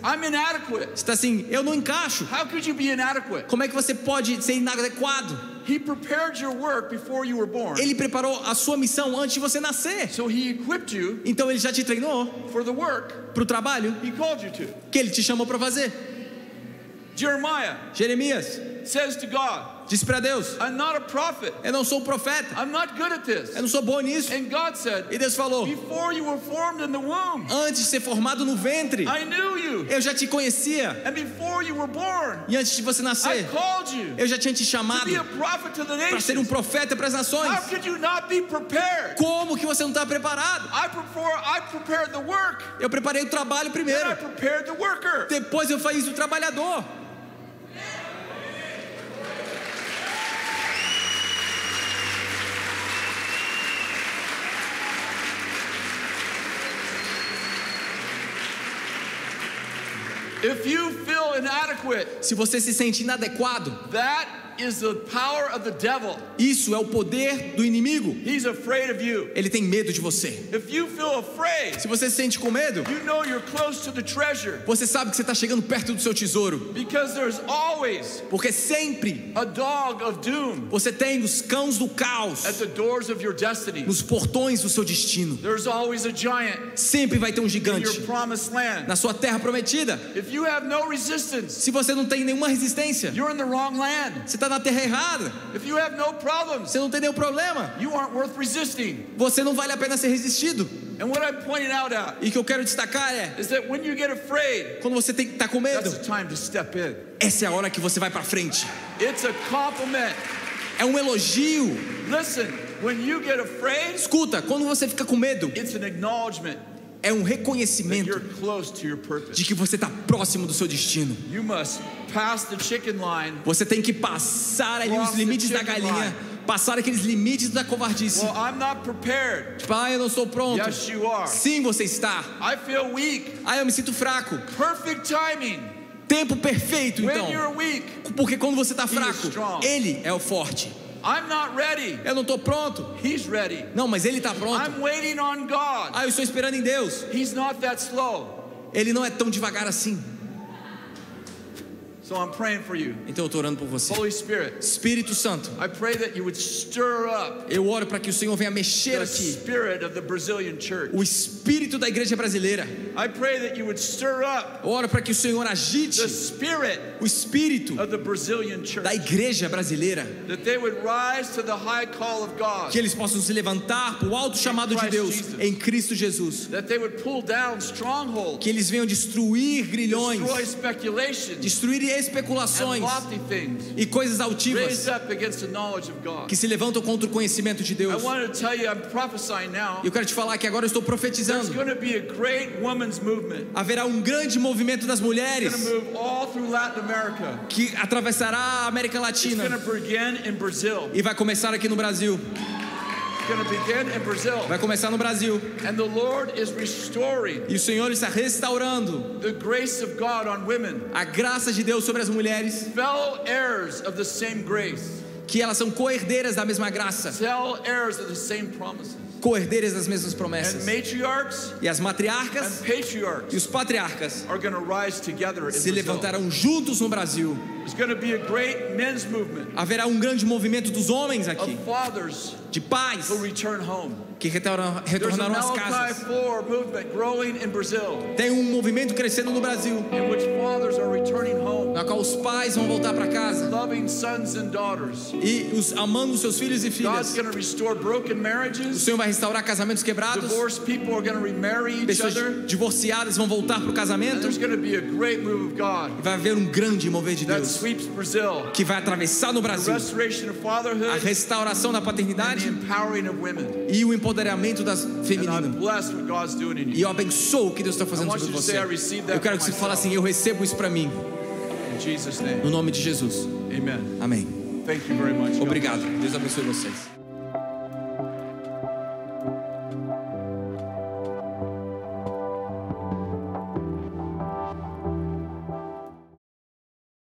I'm inadequate. Você está assim, eu não encaixo. How could you be inadequate? Como é que você pode ser inadequado? He prepared your work before you were born. Ele preparou a sua missão antes de você nascer. So he equipped you Então ele já te treinou for the work para o trabalho he called you to. que ele te chamou para fazer. Jeremiah Jeremias says to God, disse para Deus: I'm not a prophet. Eu não sou um profeta, I'm not good at this. eu não sou bom nisso. And God said, E Deus falou: Before you were formed in the womb, Antes de ser formado no ventre, I knew you. eu já te conhecia. And before you were born, E antes de você I nascer, called you eu já tinha te chamado para ser um profeta para as nações. How could you not be prepared? Como que você não está preparado? I prefer, I prepared the work, Eu preparei o trabalho then I primeiro, prepared the worker. depois eu fiz o trabalhador. Se você se sente inadequado, that is the power of the devil. isso é o poder do inimigo. He's afraid of you. Ele tem medo de você. If you feel afraid, Se você se sente com medo, you know you're close to the treasure você sabe que você está chegando perto do seu tesouro. because there's always Porque sempre a dog of doom você tem os cãos do caos at the doors of your destiny. nos portões do seu destino. There's always a giant Sempre vai ter um gigante your promised land. na sua terra prometida. If you have no resistance, Se você não tem nenhuma resistência, you're in the wrong land. você está na terra errada. If you have no problems, Você não tem nenhum problema. you aren't worth resisting. Você não vale a pena ser resistido. And what I'm pointing out at E o que eu quero destacar é, is that when you get afraid, quando você estar com medo, that's the time to step in. essa é a hora que você vai para frente. It's a compliment. É um elogio. Listen, when you get afraid, Escuta, quando você fica com medo, it's an acknowledgement é um reconhecimento de que você está próximo do seu destino. Você tem que passar ali os limites da galinha, passar aqueles limites da covardice. Well. Tipo, ah, eu não sou pronto. Yes, you are. Sim, você está. I feel weak. Ah, eu me sinto fraco. Perfect timing. Tempo perfeito, então. Porque quando você está fraco, ele é o forte. I'm not ready. Eu não estou pronto. He's ready. Não, mas ele está pronto. I'm waiting on God. Ah, eu estou esperando em Deus. He's not that slow. Ele não é tão devagar assim. So I'm praying for you. Então eu estou orando por você. Holy Spirit, Espírito Santo, I pray that you would stir up eu oro para que o Senhor venha mexer the aqui. spirit of the Brazilian church. O espírito da igreja brasileira. I pray that you would stir up Eu oro para que o Senhor agite the spirit o espírito of the Brazilian church. da igreja brasileira. That they would rise to the high call of God. Que eles possam se levantar para o alto chamado de Deus em Cristo Jesus. That they would pull down strongholds, Que eles venham destruir grilhões, destroy speculations, destruir especulações e coisas altivas que se levantam contra o conhecimento de Deus. E eu quero te falar que agora eu estou profetizando. Haverá um grande movimento das mulheres que atravessará a América Latina e vai começar aqui no Brasil. Vai começar no Brasil. And the Lord is restoring E o Senhor está restaurando the grace of God on women, a graça de Deus sobre as mulheres, fellow heirs of the same grace, que elas são coerdeiras da mesma graça, coerdeiras das mesmas promessas. E as matriarcas e os patriarcas are going to rise together in se levantarão juntos no Brasil. There's going to be a great men's movement Haverá um grande movimento dos homens aqui, de pais. Que retornarão às casas. 4 movement growing in Brazil Tem um movimento crescendo no Brasil, na qual os pais vão voltar para casa e os amando seus filhos e filhas. O. Senhor vai restaurar casamentos quebrados. Pessoas divorciadas vão voltar para o casamento. God Vai haver um grande mover de Deus que vai atravessar no Brasil a restauração da paternidade e o empoderamento das feminino. God's doing in E eu abençoo o que Deus está fazendo sobre você. say, "I receive that Eu quero que você fale myself." assim: eu recebo isso para mim, no nome de Jesus. Amen. Amém. Thank you very much. God Obrigado. Deus abençoe vocês.